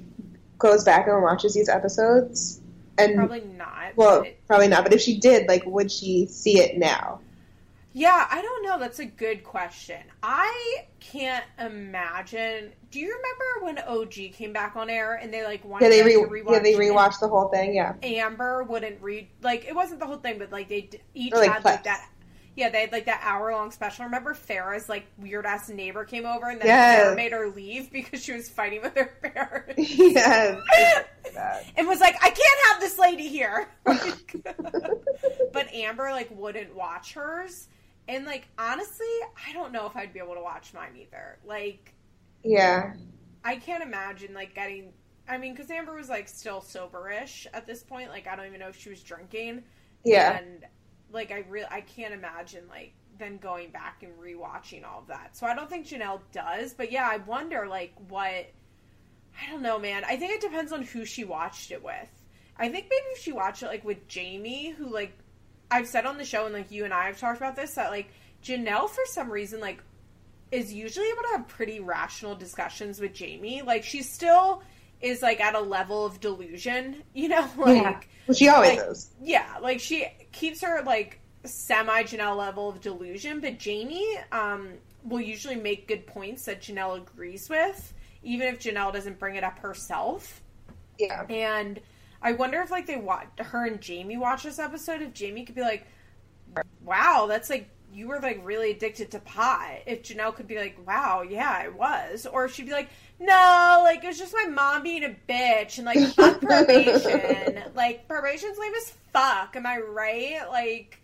goes back and watches these episodes, and Probably not. well, it- probably not. But if she did, like, would she see it now? yeah, I don't know. That's a good question. I can't imagine. Do you remember when OG came back on air and they like wanted Yeah, they re- to rewatch? yeah they rewatched the whole thing. Yeah, Amber wouldn't read like it wasn't the whole thing, but like they d- each like, had like that. Yeah, they had like that hour long special. Remember Farrah's like weird ass neighbor came over and then Yes. Made her leave because she was fighting with her parents yes. and was like, I can't have this lady here. Like- but Amber like wouldn't watch hers, and like honestly, I don't know if I'd be able to watch mine either. Like yeah, I can't imagine like getting. I mean, because Amber was like still soberish at this point. Like I don't even know if she was drinking. yeah. And like I really I can't imagine like then going back and rewatching all of that. So I don't think Jenelle does, but yeah, I wonder like what I don't know, man. I think it depends on who she watched it with. I think maybe if she watched it like with Jamie, who like I've said on the show and like you and I have talked about this that like Jenelle for some reason like is usually able to have pretty rational discussions with Jamie. Like she's still is like at a level of delusion, you know, like yeah. Well, she always like- is. yeah, like she keeps her like semi Jenelle level of delusion, but Jamie um, will usually make good points that Jenelle agrees with, even if Jenelle doesn't bring it up herself. Yeah, And I wonder if like they watch her and Jamie watch this episode, if Jamie could be like, "Wow, that's like." You were like really addicted to pot. If Jenelle could be like, "Wow, yeah, I was," or she'd be like, "No, like it was just my mom being a bitch and like fuck probation. like probation's lame as fuck. Am I right? Like,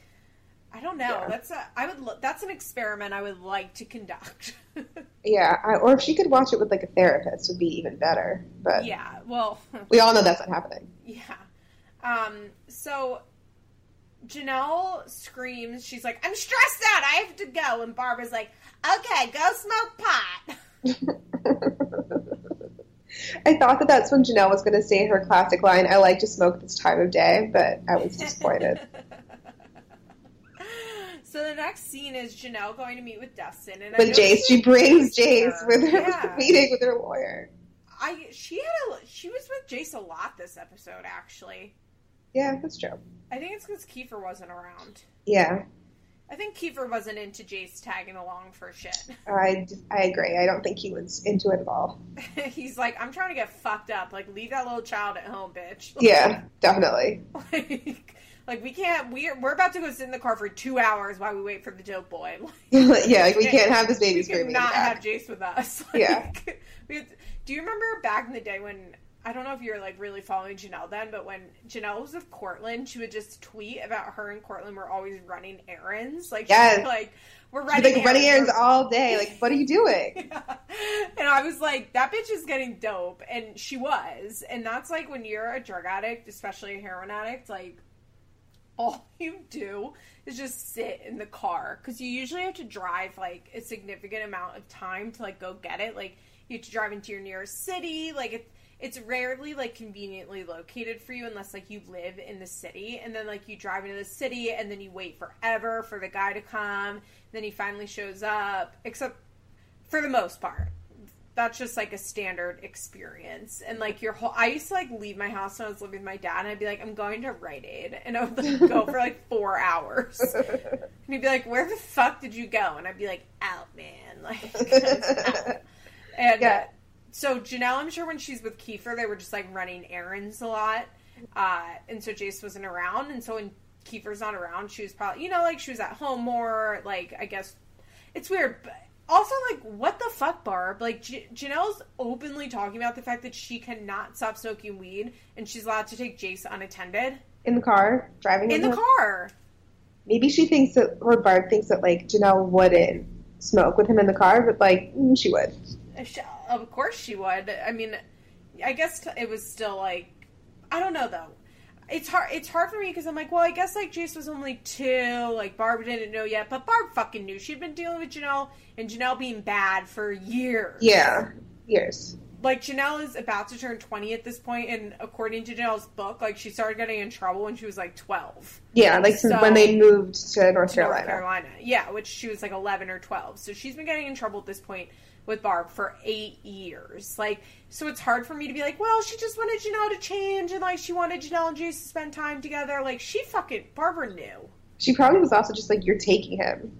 I don't know. Yeah. That's a I would lo- that's an experiment I would like to conduct. yeah. I, or if she could watch it with like a therapist, would be even better. But yeah. Well, we all know that's not happening. Yeah. Um, so Jenelle screams, she's like, I'm stressed out, I have to go. And Barbara's like, okay, go smoke pot. I thought that that's when Jenelle was going to say her classic line, "I like to smoke this time of day," but I was disappointed. so the next scene is Jenelle going to meet with Dustin. And With Jace, she brings Jace her. with her Yeah. meeting with her lawyer. I she had a she was with Jace a lot this episode actually. Yeah, that's true. I think it's because Kieffer wasn't around. Yeah, I think Kieffer wasn't into Jace tagging along for shit. I, I agree. I don't think he was into it at all. He's like, I'm trying to get fucked up. Like, leave that little child at home, bitch. Yeah, definitely. like, like we can't. We're we're about to go sit in the car for two hours while we wait for the dope boy. yeah, like we can't have this baby we screaming. the have Jace with us. Yeah. Like, had- do you remember back in the day when I don't know if you're like really following Jenelle then, but when Jenelle was with Courtland, she would just tweet about her and Courtland were always running errands. Like, she'd be like we're running like running errands all day. Like, what are you doing? and I was like, that bitch is getting dope. And she was. And that's like when you're a drug addict, especially a heroin addict, like, all you do is just sit in the car. Because you usually have to drive, like, a significant amount of time to, like, go get it. Like, you have to drive into your nearest city. Like, it, it's rarely like conveniently located for you unless like you live in the city. And then like you drive into the city and then you wait forever for the guy to come. Then he finally shows up except for the most part. That's just like a standard experience. And like your whole i used to like leave my house when i was living with my dad and i'd be like i'm going to rite aid. And i would like go for like four hours. And he'd be like where the fuck did you go? And i'd be like out man. Like out. and Yeah. Uh, so Jenelle, I'm sure when she's with Kieffer, they were just like running errands a lot, uh, and so Jace wasn't around, and so when Kieffer's not around, she was probably you know like she was at home more. Like I guess it's weird, but also like what the fuck, Barb? Like J- Jenelle's openly talking about the fact that she cannot stop smoking weed, and she's allowed to take Jace unattended In the car, driving in with the him. car. Maybe she thinks that, or Barb thinks that like Jenelle wouldn't smoke with him in the car, but like mm, she would. Of course she would. I mean, I guess t- it was still like I don't know though. It's hard. It's hard for me because I'm like, well, I guess like Jace was only two. Like Barb didn't know yet, but Barb fucking knew. She'd been dealing with Jenelle and Jenelle being bad for years. Yeah, years. Like Jenelle is about to turn 20 at this point, and according to Jenelle's book, like she started getting in trouble when she was like 12. Yeah, like So- when they moved to North Carolina. North Carolina. Yeah, which she was like 11 or 12. So she's been getting in trouble at this point with Barb for eight years. Like, so it's hard for me to be like, well, she just wanted Jenelle to change and like she wanted Jenelle and Jace to spend time together. Like, she fucking, Barbara knew. She probably was also just like, "You're taking him."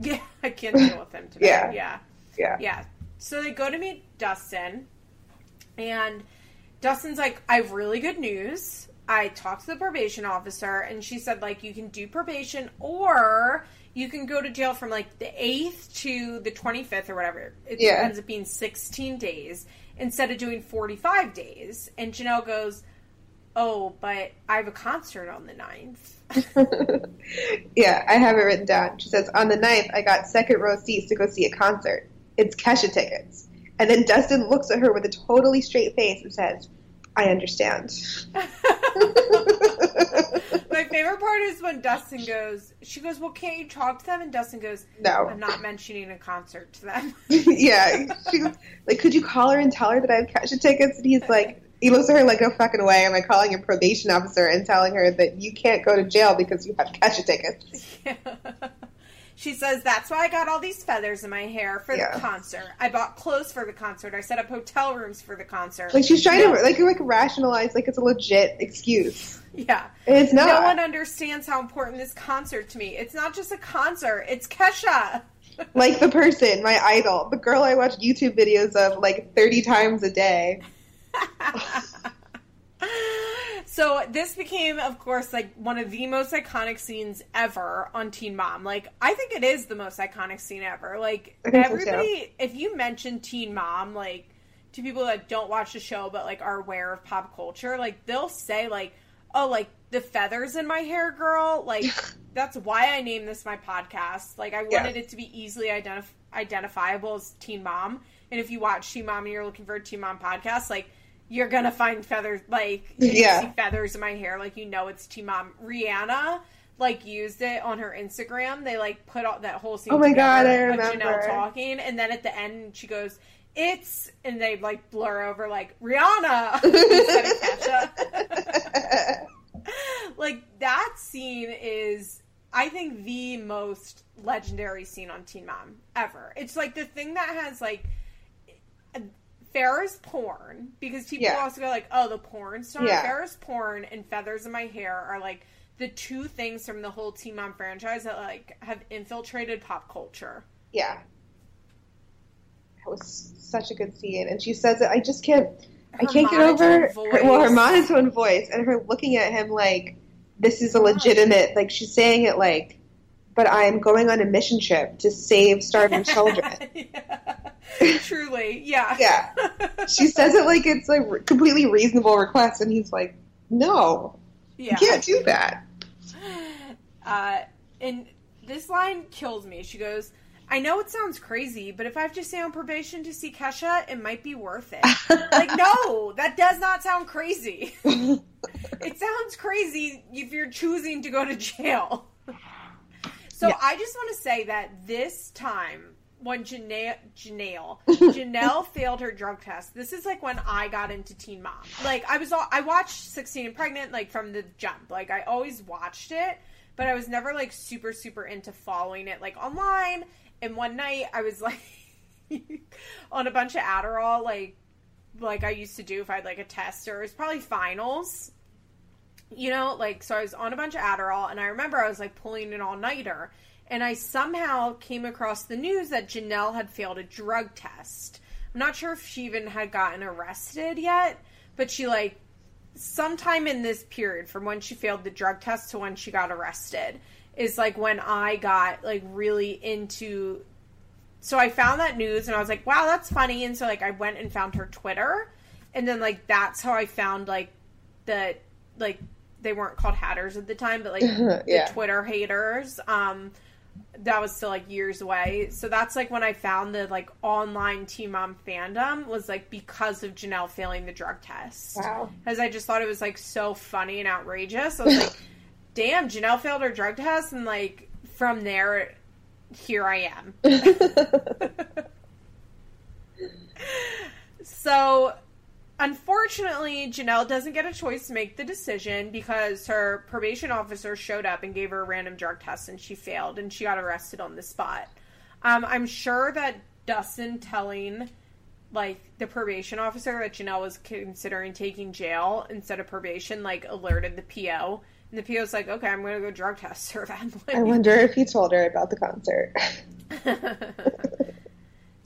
Yeah, I can't deal with him today. Yeah. Yeah. Yeah. Yeah. So they go to meet Dustin, and Dustin's like, I have really good news. I talked to the probation officer, and she said, like, you can do probation or you can go to jail from like the 8th to the 25th or whatever. It Yeah. ends up being 16 days instead of doing 45 days. And Jenelle goes, Oh, but I have a concert on the 9th. yeah, I have it written down. She says, On the 9th, I got second row seats to go see a concert. It's Kesha tickets. And then Dustin looks at her with a totally straight face and says, I understand. My favorite part is when Dustin goes, she goes, Well, can't you talk to them? And Dustin goes, No. I'm not mentioning a concert to them. yeah. She, like, could you call her and tell her that I have Kesha tickets? And he's like, he looks at her like, no fucking way. Am I calling your probation officer and telling her that you can't go to jail because you have Kesha tickets? she says, That's why I got all these feathers in my hair for Yeah. the concert. I bought clothes for the concert. I set up hotel rooms for the concert. Like, she's trying No- to, like, like, rationalize, like, it's a legit excuse. Yeah. And it's not. No one understands how important this concert to me. It's not just a concert, it's Kesha. like the person, my idol, the girl I watch YouTube videos of like 30 times a day. so this became, of course, like one of the most iconic scenes ever on Teen Mom. Like, I think it is the most iconic scene ever. Like, think so, everybody, if you mention Teen Mom, like, to people that don't watch the show but like are aware of pop culture, like they'll say like, "Oh, like the feathers in my hair, girl." Like that's why I named this my podcast. Like I Yeah. wanted it to be easily identif- identifiable as Teen Mom. And if you watch Teen Mom and you're looking for a Teen Mom podcast, like you're gonna find feathers. Like Yeah. you see feathers in my hair, like you know it's Teen Mom. Rihanna like used it on her Instagram. They like put all that whole scene. Oh my God, I together remember. Jenelle talking, and then at the end she goes, "It's," and they like blur over like Rihanna instead of Kesha. like that scene is, I think, the most legendary scene on Teen Mom ever. It's like the thing that has like. Farrah's porn because people Yeah. also go like, "Oh, the porn star." Yeah. Farrah's porn and feathers in my hair are like the two things from the whole Teen Mom franchise that like have infiltrated pop culture. yeah. That was such a good scene. And she says it, I just can't, I can't get over, her, well, her monotone voice and her looking at him like, this is a legitimate, like she's saying it like, but I'm going on a mission trip to save starving children. Yeah. Truly, yeah. Yeah. she says it like it's a completely reasonable request, and he's like, "No, yeah. you can't do that." Uh, and this line kills me. She goes, I know it sounds crazy, but if I have to stay on probation to see Kesha, it might be worth it. like, no, that does not sound crazy. it sounds crazy if you're choosing to go to jail. So Yeah. I just want to say that this time, when Jenelle, Jenelle, Jenelle failed her drug test. This is like when I got into Teen Mom. Like I was, all, I watched Sixteen and Pregnant like from the jump. Like I always watched it, but I was never like super super into following it like online. And one night I was like on a bunch of Adderall, like like I used to do if I had like a test or it was probably finals. You know, like so I was on a bunch of Adderall and I remember I was like pulling an all nighter and I somehow came across the news that Jenelle had failed a drug test. I'm not sure if she even had gotten arrested yet, but she like sometime in this period from when she failed the drug test to when she got arrested is like when I got like really into so I found that news and I was like, wow, that's funny. And so like I went and found her Twitter, and then like that's how I found like the like they weren't called hatters at the time, but like Yeah. the Twitter haters. Um, that was still like years away. So that's like when I found the like online Teen Mom fandom was like because of Jenelle failing the drug test. Wow. Because I just thought it was like so funny and outrageous. I was like, damn, Jenelle failed her drug test, and like from there, here I am. So, unfortunately, Jenelle doesn't get a choice to make the decision because her probation officer showed up and gave her a random drug test and she failed and she got arrested on the spot. Um, I'm sure that Dustin telling like the probation officer that Jenelle was considering taking jail instead of probation like alerted the PO. And the PO's like, okay, I'm gonna go drug test her then. I wonder if he told her about the concert.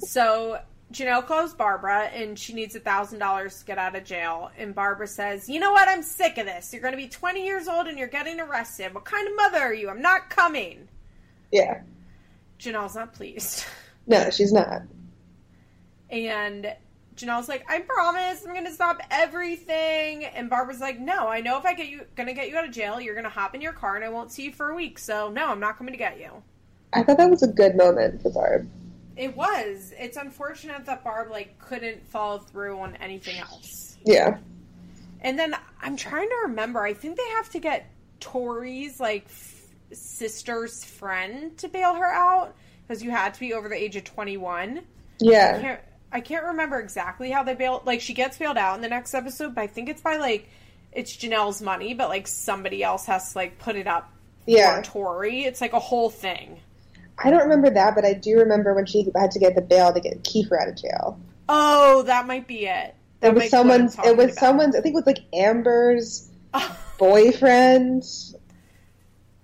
So Jenelle calls Barbara and she needs a thousand dollars to get out of jail. And Barbara says, "You know what? I'm sick of this. You're going to be 20 years old and you're getting arrested. What kind of mother are you? I'm not coming." yeah. Jenelle's not pleased, No, she's not. and Jenelle's like, "I promise, I'm going to stop everything." And Barbara's like, "No, I know if I get you, going to get you out of jail, you're going to hop in your car and I won't see you for a week. So no, I'm not coming to get you." I thought that was a good moment for Barb. It was. It's unfortunate that Barb like couldn't follow through on anything else. Yeah. And then I'm trying to remember. I think they have to get Tori's like f- sister's friend to bail her out because you had to be over the age of 21. I Yeah. can't, I can't remember exactly how they bailed. Like she gets bailed out in the next episode, but I think it's by like it's Jenelle's money, but like somebody else has to like put it up Yeah. for Tori. It's like a whole thing. I don't remember that, but I do remember when she had to get the bail to get Kieffer out of jail. Oh, that might be it. That It was might be what I'm someone's. It was about. someone's. I think it was like Amber's boyfriend.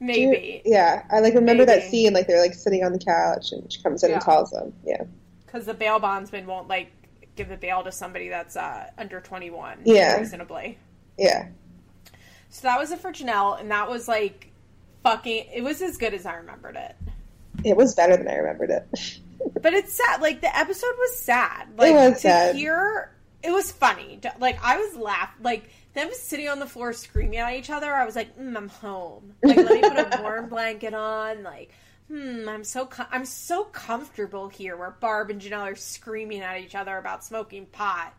maybe. Yeah, I like remember that scene. Like they're like sitting on the couch, and she comes in and Yeah. calls them. Yeah. because the bail bondsman won't like give the bail to somebody that's uh, under 21 Yeah. reasonably Yeah. so that was it for jenelle and that was like fucking it was as good as i remembered it It was better than I remembered it. but it's sad like the episode was sad like was to sad. hear it was funny like i was laughing. like them sitting on the floor screaming at each other i was like mm, i'm home like let me put a warm blanket on like hmm i'm so com- i'm so comfortable here where barb and jenelle are screaming at each other about smoking pot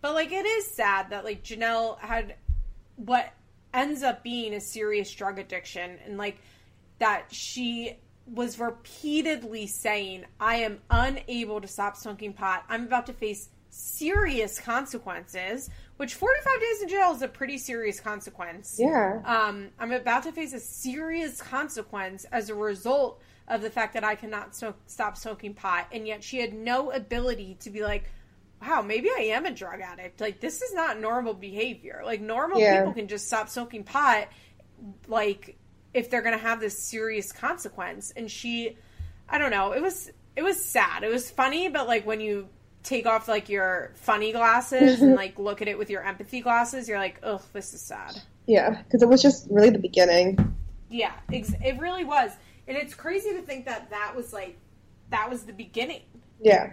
but like it is sad that like jenelle had what ends up being a serious drug addiction and like that she was repeatedly saying i am unable to stop smoking pot i'm about to face serious consequences which 45 days in jail is a pretty serious consequence Yeah. um, i'm about to face a serious consequence as a result of the fact that i cannot smoke, stop smoking pot and yet she had no ability to be like wow, maybe I am a drug addict. Like this is not normal behavior. Like normal Yeah. people can just stop smoking pot like if they're going to have this serious consequence. And she I don't know, it was it was sad. It was funny, but like when you take off like your funny glasses and mm-hmm. like look at it with your empathy glasses, you're like, "Ugh, this is sad." Yeah. Because it was just really the beginning. Yeah, ex- it really was. And it's crazy to think that that was like that was the beginning. Yeah.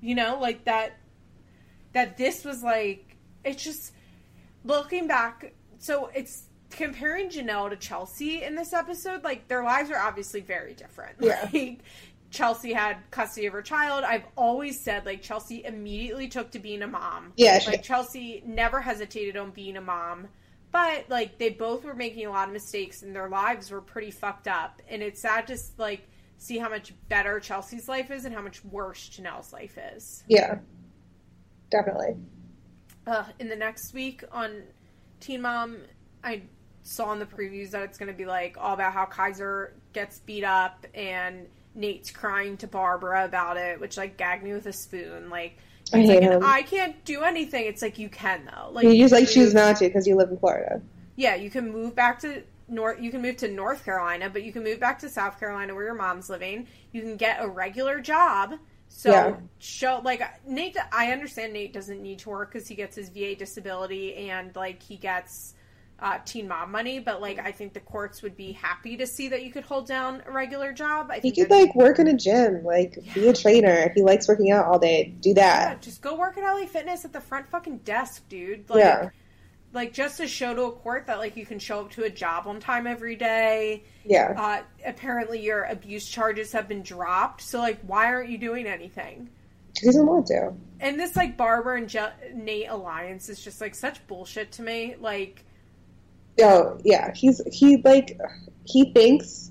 you know like that that this was like it's just looking back so it's comparing jenelle to chelsea in this episode like their lives are obviously very different Yeah. like chelsea had custody of her child i've always said like chelsea immediately took to being a mom Yeah, like chelsea never hesitated on being a mom but like they both were making a lot of mistakes and their lives were pretty fucked up and it's sad just like see how much better Chelsea's life is and how much worse Jenelle's life is. Yeah. Definitely. Uh, in the next week on Teen Mom, I saw in the previews that it's going to be like all about how Kaiser gets beat up and Nate's crying to Barbara about it, which like gagged me with a spoon. Like, I hate like, him. I can't do anything. It's like you can though. Like You just like choose not to because you live in Florida. Yeah, you can move back to North. You can move to North Carolina, but you can move back to South Carolina where your mom's living. You can get a regular job. So Yeah. show like Nate. I understand Nate doesn't need to work because he gets his VA disability and like he gets uh, teen mom money. But like I think the courts would be happy to see that you could hold down a regular job. I He think could that'd like work in a gym, like be a trainer. If he likes working out all day, do Yeah, that. just go work at LA Fitness at the front fucking desk, dude. Like, Yeah. like just to show to a court that like you can show up to a job on time every day. Yeah. Uh, apparently, your abuse charges have been dropped. So like, why aren't you doing anything? He doesn't want to. And this like Barbara and Je- Nate alliance is just like such bullshit to me. Like, Oh yeah, he's he like he thinks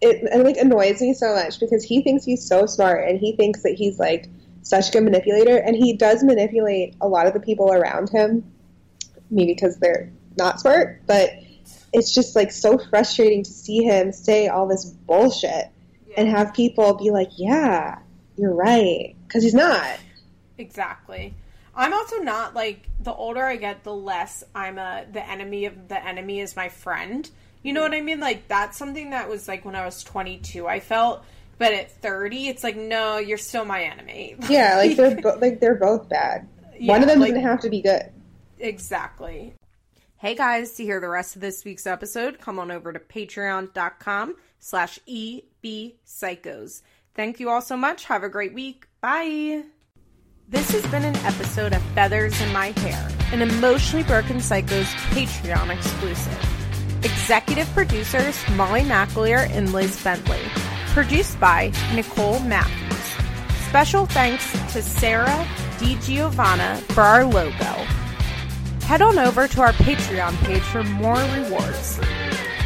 it, it like annoys me so much because he thinks he's so smart and he thinks that he's like such a good manipulator and he does manipulate a lot of the people around him, maybe because they're not smart, but it's just like so frustrating to see him say all this bullshit and have people be like, "Yeah, you're right," because he's not. Exactly. I'm also not like the older I get, the less I'm a the enemy of the enemy is my friend. You know mm-hmm. what I mean? Like that's something that was like when I was 22, I felt, but at 30, it's like no, you're still my enemy. Yeah, like they're bo- like they're both bad. Yeah, One of them like- doesn't have to be good. Exactly. Hey guys, to hear the rest of this week's episode, come on over to patreon.com slash ebpsychos. Thank you all so much. Have a great week. Bye. This has been an episode of Feathers in My Hair, an Emotionally Broken Psychos Patreon exclusive. Executive producers Molly McAleer and Liz Bentley. Produced by Nicole Matthews. Special thanks to Sarah DiGiovanna for our logo. Head on over to our Patreon page for more rewards.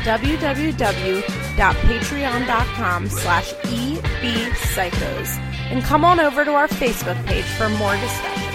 www.patreon.com slash ebpsychos and come on over to our Facebook page for more discussion.